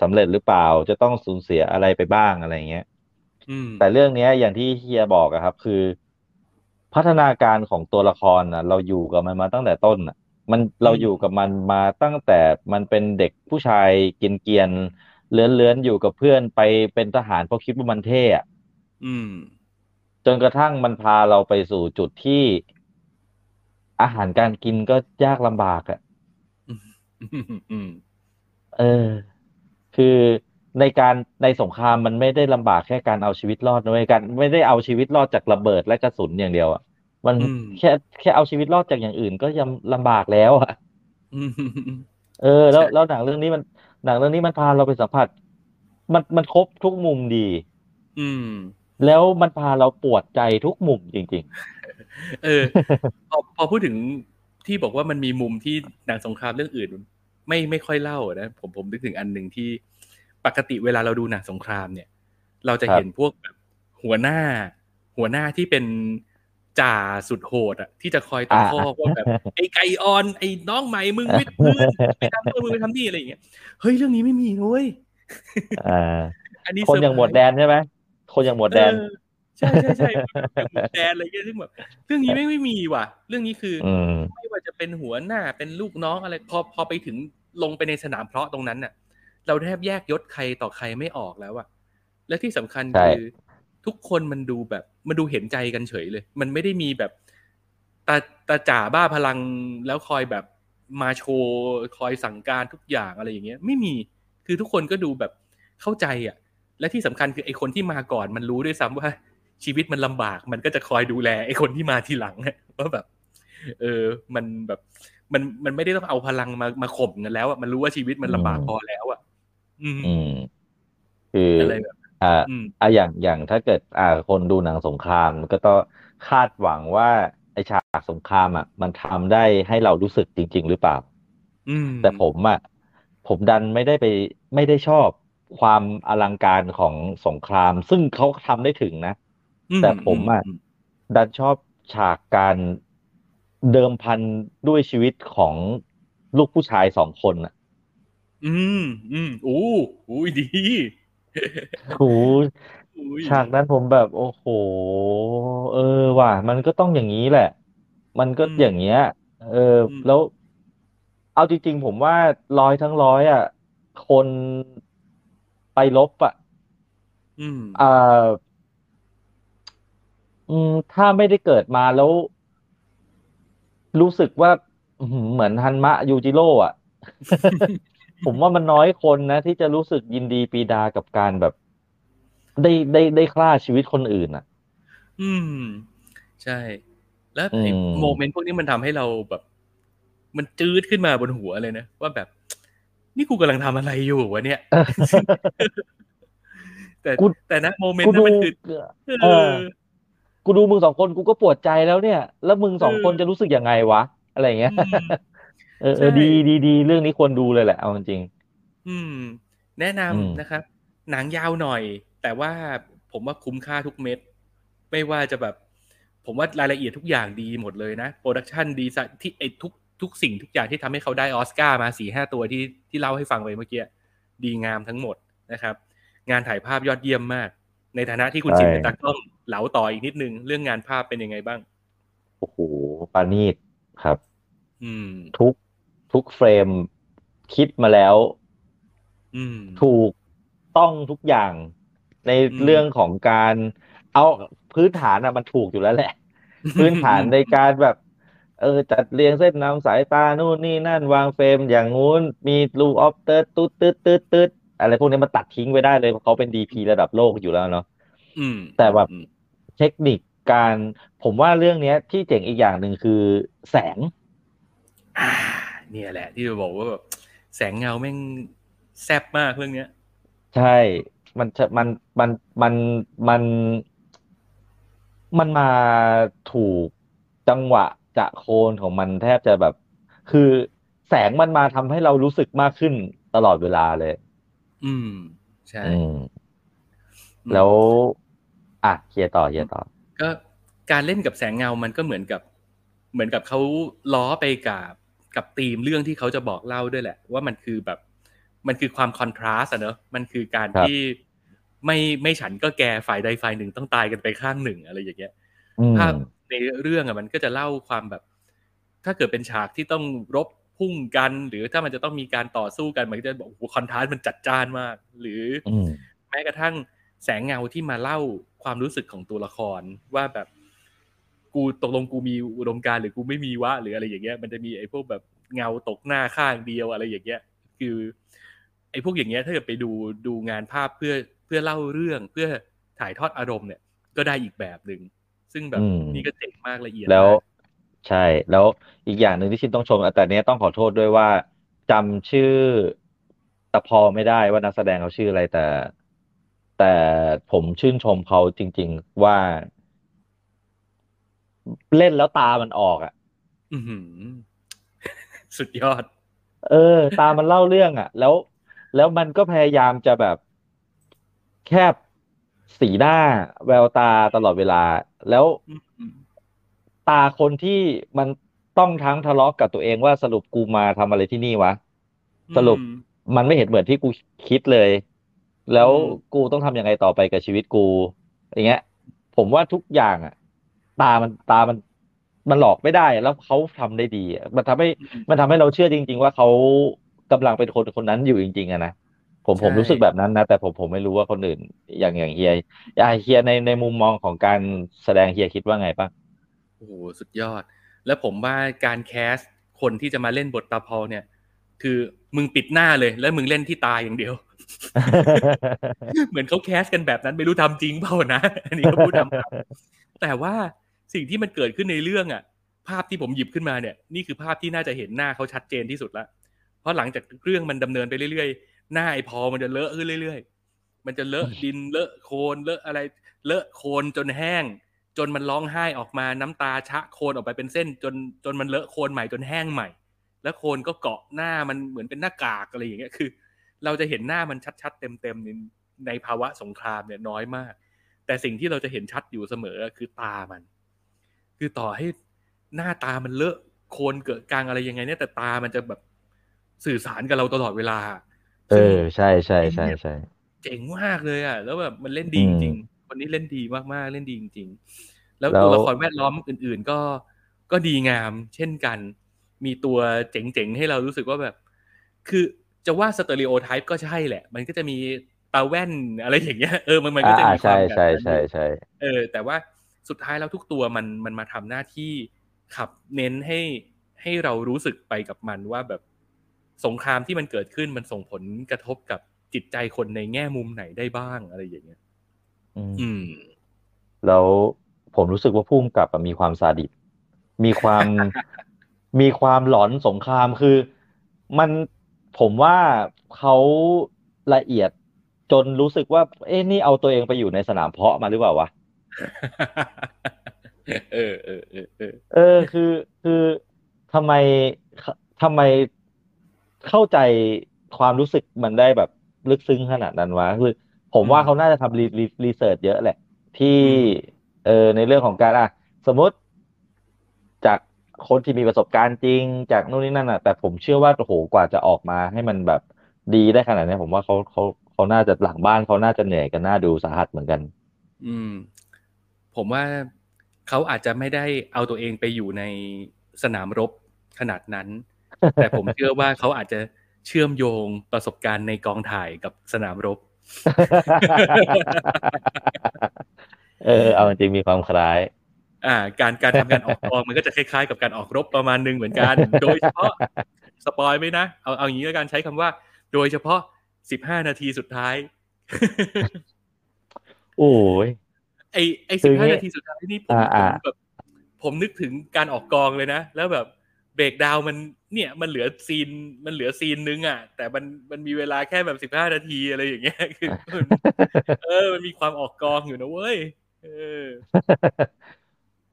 สำเร็จหรือเปล่า จะต้องสูญเสียอะไรไปบ้างอะไรเงี้ยอืมแต่เรื่องเนี้ย อย่างที่เฮียบอกอะครับ คือ พัฒนาการของตัวละครนะเราอยู่กับมันมาตั้งแต่ต้นอะมันเราอยู่กับมันมาตั้งแต่มันเป็นเด็กผู้ชายกินเกรียนๆ เลื้อนๆอยู่กับเพื่อนไปเป็นทหารเพราะคิดว่ามันเท่อะอืมจนกระทั่งมันพาเราไปสู่จุดที่อาหารการกินก็ยากลำบากอะอืมอืมเออ คือในการในสงครามมันไม่ได้ลำบากแค่การเอาชีวิตรอดนะเว้ยการไม่ได้เอาชีวิตรอดจากระเบิดและกระสุนอย่างเดียวอะมันอืมแค่แค่เอาชีวิตรอดจากอย่างอื่นก็ยังลำบากแล้วอะอืมเออ แล้วใช่แล้วหนังเรื่องนี้มัน หนังเรื่องนี้มันพาเราไปสัมผัส มันมันครบทุกมุมดี อืม แล้วมันพาเราปวดใจทุกมุมจริงเออ พอพอพูดถึงที่บอกว่ามันมีมุมที่หนังสงครามเรื่องอื่น ไม่ไม่ค่อยเล่าอะนะผมผมนึกถึงอันหนึ่งที่ปกติเวลาเราดูหนังสงครามเนี่ย เราจะครับเห็นพวกแบบหัวหน้า หัวหน้าที่เป็น จ่าสุดโหดอะที่จะคอยตะคอกว่าแบบไอ้ไก่อ่อนไอ้น้องใหม่มึงวิทย์พื้นไปทำโน่นมึงไปทำนี่อะไรอย่างเงี้ยเฮ้ยเรื่องนี้ไม่มีนะเว้ยอ่าอันนี้คนอย่างหมวดแดนใช่ไหมคนอย่างหมวดแดนเออใช่ใช่ใช่อย่างหมวดแดนอะไรเงี้ยซึ่งแบบเรื่องนี้ไม่ไม่มีว่ะ เรื่องนี้คือออืมไม่ว่าจะเป็นหัวหน้าเป็นลูกน้องอะไร พอพอไปถึงลงไปในสนามเพาะตรงนั้นน่ะ เราแทบแยกยศใครต่อใครไม่ออกแล้วอะและที่สำคัญใช่คือ ทุกคนมันดูแบบมันดูเห็นใจกันเฉยเลย มันไม่ได้มีแบบตาตาจ่าบ้าพลังแล้วคอยแบบมาโชว์คอยสั่งการทุกอย่างอะไรอย่างเงี้ย ไม่มีคือทุกคนก็ดูแบบเข้าใจอะและที่สำคัญคือไอ้คนที่มาก่อนมันรู้ด้วยซ้ำว่าชีวิตมันลำบาก มันก็จะคอยดูแลไอ้คนที่มาทีหลังอะว่าแบบ เออ มันแบบมันมันไม่ได้ต้องเอาพลังมามาข่มกันแล้วอะมันรู้ว่าชีวิตมันลำบากอืมพอแล้วอะอืมอืมคืออะไรแบบ อ่าอืมอะอย่างอย่างถ้าเกิด อ่า คนดูหนังสงครามมันก็ต้องคาดหวังว่าไอฉากสงครามอะ มันทำได้ให้เรารู้สึกจริง ๆ หรือเปล่า อืม แต่ผมอะผมดันไม่ได้ไปไม่ได้ชอบความอลังการของสงคราม ซึ่งเขาทำได้ถึงนะ แต่ผมอะดันชอบฉากการเดิมพันด้วยชีวิตของลูกผู้ชายสองคนอะ อืม อืมอู้อู้ดี โอ้โหอุ้ยฉากนั้นผมแบบ โอ้โห เออว่ะมันก็ต้องอย่างนี้แหละ มันก็อย่างเงี้ย เออแล้ว เอาจริงๆ ผมว่าร้อยทั้งร้อยอะ คนไปลบอะอืมอ่าอืมถ้าไม่ได้เกิดมาแล้ว รู้สึกว่าอื้อหือเหมือนฮันมะยูจิโร่อะ ผมว่ามันน้อยคนนะ ที่จะรู้สึกยินดีปรีดากับการแบบ ได้ได้ได้ฆ่าชีวิตคนอื่นอะ อืม ใช่ แล้วไอ้อืมโมเมนต์พวกนี้มันทำให้เราแบบ มันจืดขึ้นมาบนหัวเลยนะ ว่าแบบ นี่กูกำลังทำอะไรอยู่วะเนี่ยแต่กูแต่นะโมเมนกูต์นั้ดูนมันคือเอเอออกูดูมึงสองคนกูก็ปวดใจแล้วเนี่ย แล้วมึงสองเออคนจะรู้สึกยังไงวะ อะไรอย่างเงี้ยอืม เออเออใช่ดีดีดีเรื่องนี้ควรดูเลยแหละเอาจริงอืม แนะนอืมำนะครับ หนังยาวหน่อย แต่ว่าผมว่าคุ้มค่าทุกเม็ด ไม่ว่าจะแบบ ผมว่ารายละเอียดทุกอย่างดีหมดเลยนะ production design ที่ไอ้ทุกทุกสิ่งทุกอย่างที่ทำให้เขาได้ออสการ์มาสี่ห้าตัวที่ที่เล่าให้ฟังไปเมื่อกี้ดีงามทั้งหมดนะครับ งานถ่ายภาพยอดเยี่ยมมาก ในฐานะที่คุณใช่ชินเป็นตากล้องเหลาต่ออีกนิดนึง เรื่องงานภาพเป็นยังไงบ้างโอ้โหประณีตครับ อืม ทุก ทุกเฟรมคิดมาแล้วอืมถูกต้องทุกอย่างในอืมเรื่องของการ เอาพื้นฐานอะมันถูกอยู่แล้วแหละ พื้นฐานในการแบบ เออ จัดเรียงเส้นนำสายตานู่นนี่นั่นวางเฟรม อย่างงู้นมี rule of third ตุ๊ดตืดตืดตืดอะไรพวกนี้มันตัดทิ้งไปได้เลยเพราะเขาเป็นดีพีระดับโลกอยู่แล้วเนาะอืมแต่แบบอืมเทคนิคการผมว่าเรื่องเนี้ยที่เจ๋งอีกอย่างหนึ่งคือแสงอ่า เนี่ยแหละ ที่จะบอกว่าแบบแสงเงาแม่งแซ่บมากเรื่องเนี้ย ใช่ มันจะมันมันมันมัน มันมาถูกจังหวะจะโคนของมันแทบจะแบบ คือแสงมันมาทำให้เรารู้สึกมากขึ้นตลอดเวลาเลย อืม ใช่อืมอืมแล้ว อะเคลียร์ต่อเคลียร์ต่อ ก็การเล่นกับแสงเงามันก็เหมือนกับ เหมือนกับเขาล้อไปกับ กับธีมเรื่องที่เขาจะบอกเล่าด้วยแหละ ว่ามันคือแบบ มันคือความคอนทราสต์อะเนอะมันคือการครับที่ไม่ไม่ฉันก็แกฝ่ายใดฝ่ายหนึ่งต้องตายกันไปข้างหนึ่งอะไรอย่างเงี้ยอืมภาพในเรื่องอะมันก็จะเล่าความแบบ ถ้าเกิดเป็นฉากที่ต้องรบพุ่งกัน หรือถ้ามันจะต้องมีการต่อสู้กันมันก็จะบอกโอ้โหคอนทราสต์มันจัดจ้านมาก หรืออืมแม้กระทั่งแสงเงาที่มาเล่าความรู้สึกของตัวละครว่าแบบ กูตกลงกูมีอุดมการณ์หรือกูไม่มีวะหรืออะไรอย่างเงี้ย มันจะมีไอ้พวกแบบเงาตกหน้าข้างเดียวอะไรอย่างเงี้ย คือ ไอ้พวกอย่างเงี้ยถ้าเกิดไปดูดูงานภาพเพื่อเพื่อเล่าเรื่องเพื่อถ่ายทอดอารมณ์เนี่ย ก็ได้อีกแบบหนึ่งซึ่งแบบอืมนี่ก็เจ๋งมากละเอียดแล้วมากใช่ แล้วอีกอย่างหนึ่งที่ชินต้องชมแต่เนี้ยต้องขอโทษด้วยว่าจำชื่อตะพอไม่ได้ว่านักแสดงเขาชื่ออะไรแต่ แต่ผมชื่นชมเขาจริง ๆ ว่า เล่นแล้วตามันออกอะอือหือสุดยอด เออ ตามันเล่าเรื่อง อะ แล้ว แล้วมันก็พยายามจะแบบแคบสีหน้า แววตาตลอดเวลา แล้วอืมตาคนที่มันต้องทั้งทะเลาะกับตัวเองว่าสรุปกูมาทำอะไรที่นี่วะ สรุปอืมมันไม่เห็นเหมือนที่กูคิดเลย แล้วอืมกูต้องทำยังไงต่อไปกับชีวิตกู อย่างเงี้ย ผมว่าทุกอย่างอะ ตามันตามันมันหลอกไม่ได้แล้วเขาทำได้ดีอะมันทำให้มันทำให้เราเชื่อจริง ๆ ว่าเขากำลังเป็นคนคนนั้นอยู่จริงๆอะนะผมผมใช่รู้สึกแบบนั้นนะ แต่ผมผมไม่รู้ว่าคนอื่น อย่างอย่างเฮียอะเฮียในในมุมมองของการแสดงเฮียคิดว่าไงบ้างโอ้โหสุดยอด แล้วผมว่าการแคสคนที่จะมาเล่นบทตาพอลเนี่ย คือมึงปิดหน้าเลย แล้วมึงเล่นที่ตาอย่างเดียว เหมือนเขาแคสกันแบบนั้นไม่รู้ทำจริงเปล่านะอันนี้ก็พูดทำแต่ว่า สิ่งที่มันเกิดขึ้นในเรื่องอะ ภาพที่ผมหยิบขึ้นมาเนี่ย นี่คือภาพที่น่าจะเห็นหน้าเขาชัดเจนที่สุดละเพราะหลังจากเรื่องมันดำเนินไปเรื่อยๆ หน้าไอ้พอมันจะเลอะขึ้นเรื่อย ๆ มันจะเลอะดินเลอะโคลนเลอะอะไร เลอะโคลนจนแห้ง จนมันร้องไห้ออกมาน้ำตาชะโคลนออกไปเป็นเส้น จนจนมันเลอะโคลนใหม่จนแห้งใหม่ แล้วโคลนก็เกาะหน้ามันเหมือนเป็นหน้ากากอะไรอย่างเงี้ยคือ เราจะเห็นหน้ามันชัดๆเต็มๆในในภาวะสงครามเนี่ยน้อยมาก แต่สิ่งที่เราจะเห็นชัดอยู่เสมอคือตามัน คือต่อให้หน้าตามันเลอะโคลนเกิดกลางอะไรยังไง เนี่ยแต่ตามันจะแบบสื่อสารกับเราตลอดเวลา เออใช่ใช่ใช่ใช่เจ๋งมากเลยอะ แล้วแบบมันเล่นดีอืจมริงๆคนนี้เล่นดีมากๆเล่นดีจริงๆแล้วแล้วตัวละครแวดล้อมอื่น ๆ ก็ก็ดีงามเช่นกัน มีตัวเจ๋งๆ ให้เรารู้สึกว่าแบบ คือจะว่าสเตอริโอไทป์ก็ใช่แหละ มันก็จะมีตาแว่นอะไรอย่างเงี้ย เออ มันมันก็อ่าจะอ่ามีควาใช่มแบบใช่นั้นอใช่ยู่ใช่เออ แต่ว่า สุดท้ายแล้วทุกตัวมันมันมาทำหน้าที่ขับเน้นให้ให้เรารู้สึกไปกับมันว่าแบบสงครามที่มันเกิดขึ้นมันส่งผลกระทบกับจิตใจคนในแง่มุมไหนได้บ้างอะไรอย่างเงี้ย อืมอืมแล้วผมรู้สึกว่าพุ่มกับอะมีความซาดิสมีความมีความหลอนสงครามคือ มันผมว่าเขาละเอียดจนรู้สึกว่า เอ๊ะนี่เอาตัวเองไปอยู่ในสนามเพาะมาหรือเปล่าวะ เออเออเออเออเออคือคือทำไมทำไมเข้าใจความรู้สึกมันได้แบบลึกซึ้งขนาดนั้นวะคือ ผมว่าเขาน่าจะทำรีรีรีเสิร์ชเยอะแหละ ที่เออในเรื่องของการอะ สมมติจากคนที่มีประสบการณ์จริง จากนู่นนี่นั่นอะ แต่ผมเชื่อว่าโอ้โหกว่าจะออกมาให้มันแบบดีได้ขนาดนี้ผมว่าเขาเขาเขาน่าจะหลังบ้านเขาน่าจะเหนื่อยกันน่าดูสาหัสเหมือนกัน อืม ผมว่าเขาอาจจะไม่ได้เอาตัวเองไปอยู่ในสนามรบขนาดนั้น แต่ผมเชื่อว่าเขาอาจจะเชื่อมโยงประสบการณ์ในกองถ่ายกับสนามรบ เออ เอาจริงๆมีความคล้าย อ่า การการทำการออกกองมันก็จะคล้ายๆ กับการออกรบประมาณหนึงเหมือนกัน โดยเฉพาะสปอยไหมนะ เอาเอาอย่างนี้แล้วกันใช้คำว่า โดยเฉพาะสิบห้านาทีสุดท้าย โอ้ย ไอไอคืสิอบห้างี้นาทีสุดท้ายนี่ผมอ่าผอ่ามแบบผมนึกถึงการออกกองเลยนะ แล้วแบบเบรกดาวน์มันเนี่ยมันเหลือซีนมันเหลือซีนนึงอะ แต่มันมันมีเวลาแค่แบบสิบห้านาทีอะไรอย่างเงี้ยคือมันเออ มันมีความออกกองอยู่นะเว้ยเออ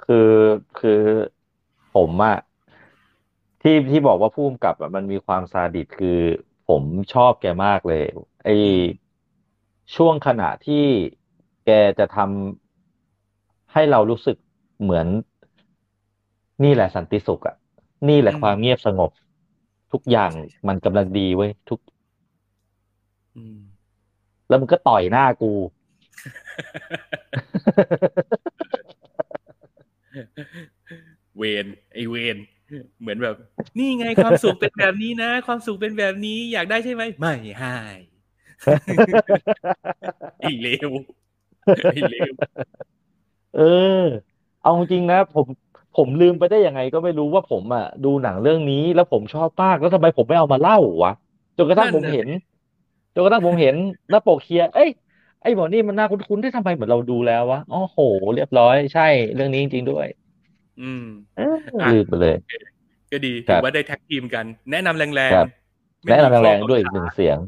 คือคือผมอะที่ที่บอกว่าผู้กำกับอะมันมีความซาดิสคือผมชอบแกมากเลย ไอช่วงขณะที่แกจะทำ ให้เรารู้สึกเหมือน นี่แหละสันติสุขอะนี่แหละอืมความเงียบสงบ ทุกอย่างมันกำลังดีเว้ยทุกอืมแล้วมันก็ต่อยหน้ากู เวนไอเวนเหมือนแบบ นี่ไงความสุขเป็นแบบนี้นะ ความสุขเป็นแบบนี้ อยากได้ใช่ไหมไม่ให้ไอเลวไอเลว เออ เอาจริงนะ ผมผมลืมไปได้ยังไงก็ไม่รู้ว่าผมอะดูหนังเรื่องนี้แล้วผมชอบมากแล้วทำไมผมไม่เอามาเล่าวะจนกระทั่งผมเห็นจนกระทั่งผมเห็นหน้าปกเคลียร์เอ้ยไอ้หมอนี่มันน่าคุ้นๆที่ทำไมเหมือนเราดูแล้ววะอ๋อโห เรียบร้อยใช่ เรื่องนี้จริงๆด้วยอืม เอออะ ลืมไปเลย ก็ดีครัถืบอว่าได้แท็กทีมกัน แนะนำแรงครับ ๆ ไม่แนะมีนำแรงข้ๆด้วยอีกหนึ่งเสียง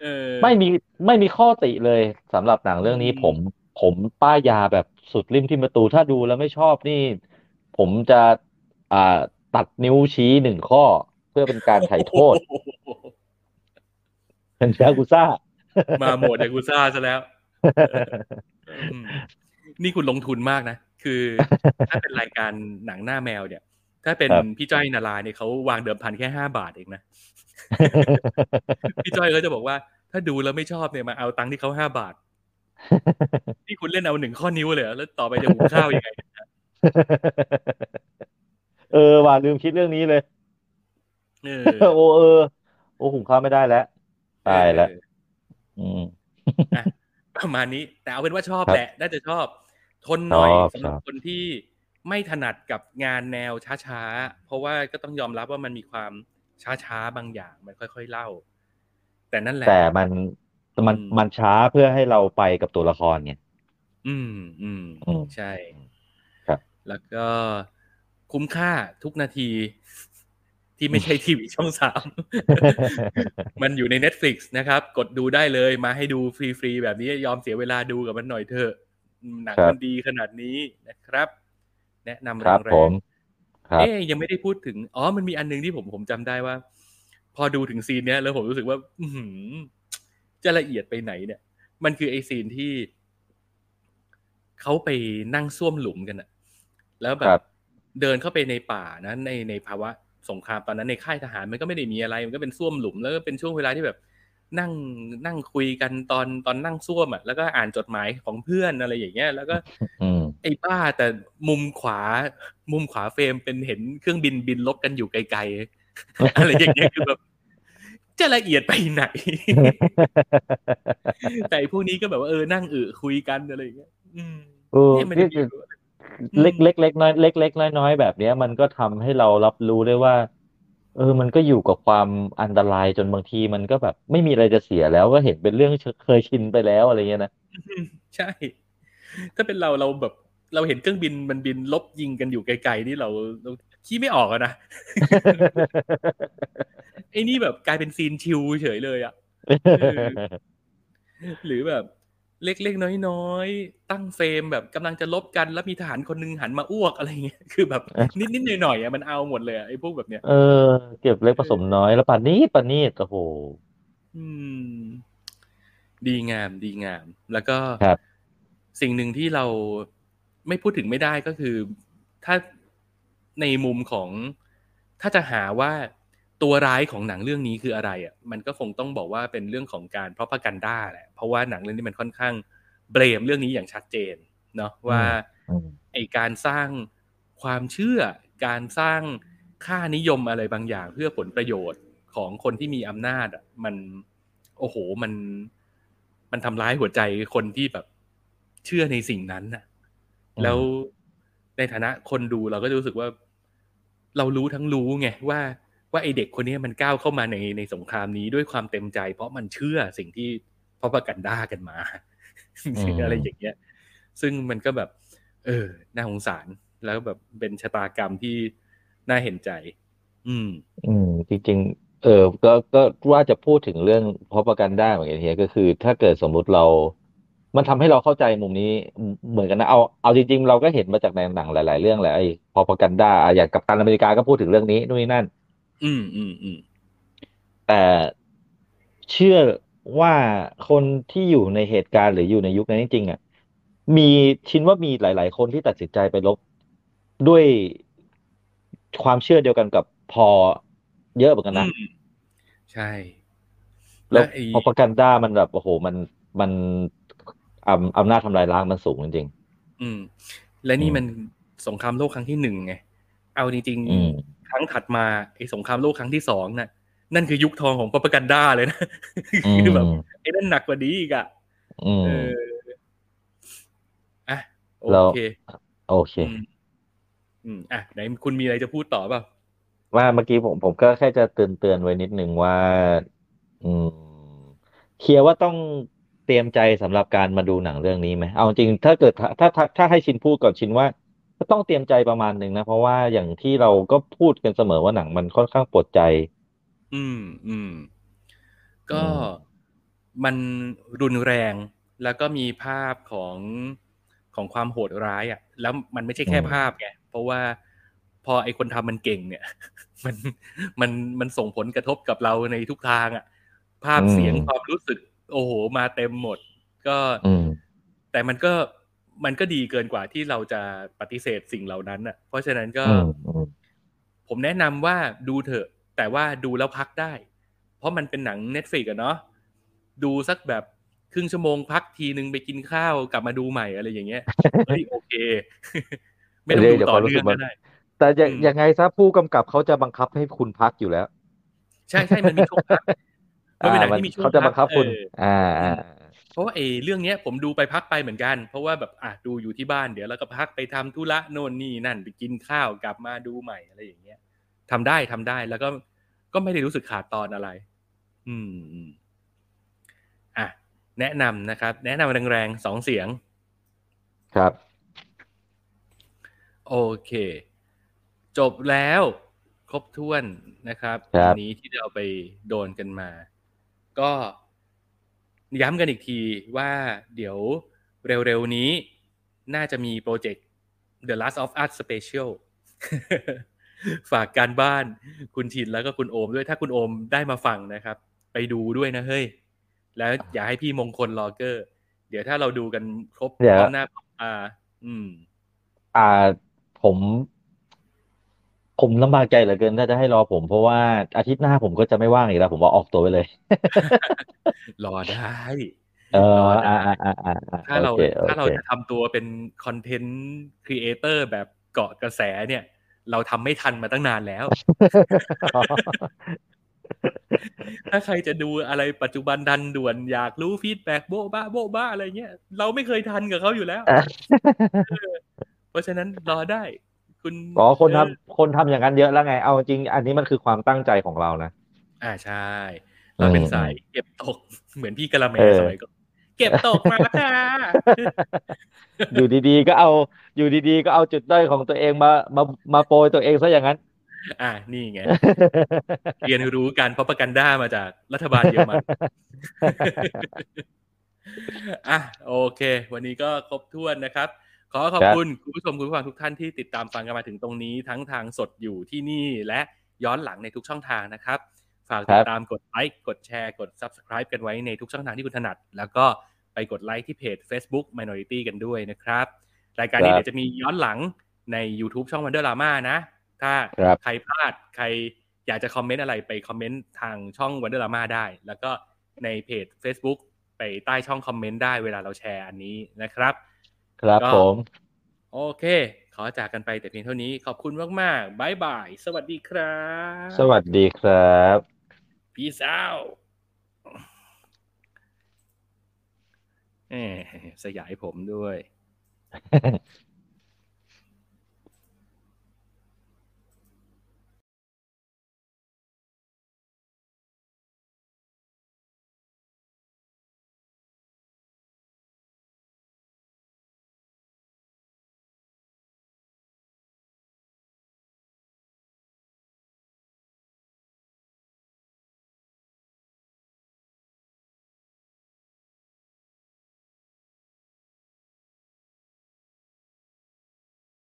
เออ ไม่มีไม่มีข้อติเลยสำหรับหนังเรื่องนี้อืมผม ผมป้ายยาแบบสุดริมที่ประตู ถ้าดูแล้วไม่ชอบนี่ ผมจะอ่าตัดนิ้วชี้หนึ่งข้อเพื่อเป็นการไถ่โทษโอ้โหเป็นยากุซ่า มาโหมดยากุซ่าซะแล้วอืมนี่คุณลงทุนมากนะ คือ ถ้าเป็นรายการหนังหน้าแมวเนี่ย ถ้าเป็นครับพี่จ้อยนาราเนี่ยเขาวางเดิมพันแค่ห้าบาทเองนะ พี่จ้อยก็จะบอกว่า ถ้าดูแล้วไม่ชอบเนี่ยมาเอาตังค์ที่เขาห้าบาท ที่คุณเล่นเอาหนึ่งข้อนิ้วเลยเหรอแล้วต่อไปจะหุงข้าวยังไงเออว่าลืมคิดเรื่องนี้เลยเออโอ้เออ โอ้หุงข้าวไม่ได้แล้วตายแล้วเอออืมอะประมาณนี้ แต่เอาเป็นว่าชอบครับแหละน่าจะชอบ ทนหน่อยชอบสำหรับชอบคนที่ไม่ถนัดกับงานแนวช้าๆ เพราะว่าก็ต้องยอมรับว่ามันมีความช้าๆ บางอย่างมันค่อย ๆ เล่า แต่นั่นแหละ แต่มัน มันอืมมันช้าเพื่อให้เราไปกับตัวละครไงอืมอืมอืมใช่ ครับ แล้วก็คุ้มค่าทุกนาที ที่ไม่ใช่ทีวีช่องสามมันอยู่ใน Netflix นะครับ กดดูได้เลยมาให้ดูฟรีๆ แบบนี้ยอมเสียเวลาดูกับมันหน่อยเถอะอืมหนังครับมันดีขนาดนี้นะครับ แนะนำครับแรผงมครับๆเอ๊ยยังไม่ได้พูดถึง อ๋อ มันมีอันหนึงที่ผมผมจำได้ว่า พอดูถึงซีนเนี้ยแล้วผมรู้สึกว่า อือหือ จะละเอียดไปไหนเนี่ย มันคือไอซีนที่เขาไปนั่งซ่วมหลุมกันอะแล้วแบครับบเดินเข้าไปในป่านะในในภาวะสงครามตอนนั้นในค่ายทหารมันก็ไม่ได้มีอะไร มันก็เป็นซ่วมหลุมแล้วก็เป็นช่วงเวลาที่แบบ นั่งนั่งคุยกันตอนตอนนั่งซ่วมอะแล้วก็อ่านจดหมายของเพื่อนอะไรอย่างเงี้ย แล้วก็อืมไอ้บ้าแต่มุมขวา มุมขวาเฟรมเป็นเห็นเครื่องบินบินลบกันอยู่ไกลๆอะไรอย่างเงี้ยคือแบบ จะละเอียดไปไหน แต่ไอ้พวกนี้ก็แบบว่าเออนั่งเออคุยกันอะไรอย่างเงี้ยอืมเออเนี่ยมันนี่มีคือเล็กเล็กเล็กน้อยเล็กเล็กน้อยน้อยแบบเนี้ย มันก็ทำให้เรารับรู้ได้ว่า เออ มันก็อยู่กับความอันตรายจนบางทีมันก็แบบ ไม่มีอะไรจะเสียแล้วก็เห็นเป็นเรื่องเคยชินไปแล้วอะไรเงี้ยนะอืมใช่ ถ้าเป็นเราเราแบบ เราเห็นเครื่องบินมันบินลบยิงกันอยู่ไกลๆนี่เราเราขี้ไม่ออกอะนะไอ้นี่แบบกลายเป็นซีนชิลเฉยเลยอะหรือแบบเล็กๆน้อยๆ ตั้งเฟรมแบบกำลังจะลบกันแล้วมีทหารคนหนึงหันมาอ้วกอะไรเงี้ยคือแบบนิดๆหน่อยๆอะมันเอาหมดเลยอะไอ้พวกแบบเนี้ยเออเก็บเล็กผสมน้อยแล้วปานนี้ปานนี้โอ้โหอืม ดีงามดีงาม แล้วก็ครับ สิ่งหนึ่งที่เรา ไม่พูดถึงไม่ได้ก็คือ ถ้าในมุมของถ้าจะหาว่าตัวร้ายของหนังเรื่องนี้คืออะไรอะมันก็คงต้องบอกว่าเป็นเรื่องของการพ r o พ a กันด้าแหละเพราะว่าหนังเรื่องนี้มันค่อนข้างเบรมเรื่องนี้อย่างชัดเจนเนาะว่าอืมไอการสร้างความเชื่อ การสร้างค่านิยมอะไรบางอย่างเพื่อผลประโยชน์ของคนที่มีอำนาจอะมันโอ้โหมัน มันทำร้ายหัวใจคนที่แบบเชื่อในสิ่งนั้นน่ะอืม แล้วในฐานะคนดูเราก็จะรู้สึกว่า เรารู้ทั้งรู้ไงว่าว่าไอเด็กคนนี้มันก้าวเข้ามาในในสงครามนี้ด้วยความเต็มใจ เพราะมันเชื่อสิ่งที่พอประกันด้ากันมาอะไรอย่างเงี้ย ซึ่งมันก็แบบ เออน่าสงสารแล้วแบบเป็นชะตากรรมที่น่าเห็นใจ อืม อืม จริงๆเออ ก็ก็ว่าจะพูดถึงเรื่องพอประกันได้เหมือนกันเฮียก็คือ ถ้าเกิดสมมุติเรา มันทำให้เราเข้าใจมุมนี้เหมือนกันนะเอาเอาจริงๆ เราก็เห็นมาจากในหนังหลาย ๆ เรื่องแหละไอ้พอประกันได้อย่างกัปตันอเมริกาก็พูดถึงเรื่องนี้นู่นนี่นั่น อืมอืมอืมแต่เชื่อว่าคนที่อยู่ในเหตุการณ์หรืออยู่ในยุคนั้นจริงๆอะมีชินว่ามีหลาย ๆ คนที่ตัดสินใจไปลบด้วยความเชื่อเดียวกันกับพอเยอะเหมือนกันนะอืมใช่ แล้วไอ้พอประกันด้ามันแบบโอ้โหมันมัน อำอำนาจทำลายล้างมันสูงจริงอืม และนี่อืมมันสงครามโลกครั้งที่หนึ่งไงเอาจริงอืมครั้งถัดมาไอ้สงครามโลกครั้งที่สองน่ะ นั่นคือยุคทองของปปกันด้าเลยนะๆอืคือแบบมไอ้นั่นหนักกว่านี้อีกอะอืมเอออะโอเราเคโอเคอืมอืมอะไหนคุณมีอะไรจะพูดต่อเปล่าว่าเมื่อกี้ผมผมก็แค่จะเตือนเตือนไว้นิดนึงว่า อืม เคลียร์ว่าต้อง เตรียมใจสำหรับการมาดูหนังเรื่องนี้ไหมเอาจริงถ้าเกิดถ้าถ้าถ้าถ้าให้ชินพูดก่อนชินว่าก็ต้องเตรียมใจประมาณหนึ่งนะ เพราะว่าอย่างที่เราก็พูดกันเสมอว่าหนังมันค่อนข้างปวดใจ อืมอืมก็อืมมันรุนแรงแล้วก็มีภาพของของความโหดร้ายอะ แล้วมันไม่ใช่แค่ภาพไงเพราะว่าพอไอคนทำมันเก่งเนี่ย มันมันมันส่งผลกระทบกับเราในทุกทางอะ ภาพเสียงความรู้สึก โอ้โห มาเต็มหมด ก็อืมแต่มันก็มันก็ดีเกินกว่าที่เราจะปฏิเสธสิ่งเหล่านั้นอะ เพราะฉะนั้นก็อืมอืมผมแนะนำว่าดูเถอะ แต่ว่าดูแล้วพักได้ เพราะมันเป็นหนัง Netflix อะเนาะดูสักแบบครึ่งชั่วโมงพักทีนึงไปกินข้าวกลับมาดูใหม่อะไรอย่างเงี้ยเฮ้ยโอเค ไม่ต้องดูต่อเนื่องก็ได้แต่ยังอืมยังไงซะผู้กำกับเขาจะบังคับให้คุณพักอยู่แล้ว ใช่ใช่มันมีช่วงพัก มันเป็นหนังที่มีช่วงเขาจะบังคับคุณเอออ่าอ่าเพราะว่าไอ้เรื่องเนี้ยผมดูไปพักไปเหมือนกัน เพราะว่าแบบอะดูอยู่ที่บ้านเดี๋ยวแล้วก็พักไปทำธุระโน่นนี่นั่นไปกินข้าวกลับมาดูใหม่อะไรอย่างเงี้ยทำได้ทำได้แล้วก็ก็ไม่ได้รู้สึกขาดตอนอะไร อืมอืมอะแนะนำนะครับ แนะนำแรงๆสองเสียง ครับ โอเค จบแล้วครบถ้วนนะครับครับวันนี้ที่เราไปโดนกันมา ก็ย้ำกันอีกทีว่าเดี๋ยวเร็วๆนี้น่าจะมีโปรเจกต์ The Last of Us Special ฝากการบ้านคุณชินแล้วก็คุณโอมด้วยถ้าคุณโอมได้มาฟังนะครับ ไปดูด้วยนะเฮ้ย แล้วอย่าให้พี่มงคลรอเกอร์ เดี๋ยวถ้าเราดูกันครบเดี๋ยวพร้อมหน้าพร้อมตาอืม อ่าผม ผมลำบากใจเหลือเกินถ้าจะให้รอผม เพราะว่าอาทิตย์หน้าผมก็จะไม่ว่างอีกแล้ว ผมว่าออกตัวไปเลย รอได้ เออรอได้อ่าอ่าอ่าอ่าถ้าเราโอเคโอถ้าเราเคจะทำตัวเป็นคอนเทนต์ครีเอเตอร์แบบเกาะกระแสเนี่ย เราทำไม่ทันมาตั้งนานแล้ว ถ้าใครจะดูอะไรปัจจุบันทันด่วนอยากรู้ feedback โบ๊ะบ๊ะโบ๊ะบ๊ะอะไรเงี้ยเราไม่เคยทันกับเขาอยู่แล้ว เพราะฉะนั้นรอได้ คุณอ๋อคนเออทำคนทำอย่างนั้นเยอะแล้วไง เอาจริง อันนี้มันคือความตั้งใจของเรานะ อ่าใช่ เราเป็นอืมสายเก็บตก เหมือนพี่กาละแมร์เออสมัยก่อนเก็บตกมาแล้วค่ะอยู่ดีๆ ก็เอา อยู่ดีๆ ก็เอาจุดด้อยของตัวเองมา มา มาโปรยตัวเองซะอย่างนั้น อ่า นี่ไง เรียนรู้การพ r o ปกันด้ามาจากรัฐบาลเยอรมันอะ โอเค วันนี้ก็ครบถ้วนนะครับ ขอขอบครับคุณคุณผู้ชมคุณผู้ฟังทุกท่านที่ติดตามฟังกันมาถึงตรงนี้ ทั้งทางสดอยู่ที่นี่และย้อนหลังในทุกช่องทางนะครับ ฝากติดตามกดไลค์กดแชร์กด Subscribe กันไว้ในทุกช่องทางที่คุณถนัด แล้วก็ไปกดไลค์ที่เพจ Facebook Minority กันด้วยนะครับ รายการนี้ครับเดี๋ยวจะมีย้อนหลังใน YouTube ช่อง Wonder Lama นะ ถ้าครับใครพลาดใครอยากจะคอมเมนต์อะไรไปคอมเมนต์ทางช่อง Wonder Lama ได้ แล้วก็ในเพจ Facebook ไปใต้ช่องคอมเมนต์ได้เวลาเราแชร์อันนี้นะครับ ครับก็ผม โอเค ขอจากกันไปแต่เพียงเท่านี้ขอบคุณมากๆบายบาย สวัสดีครับ สวัสดีครับ Peace out เอ้สยายผมด้วย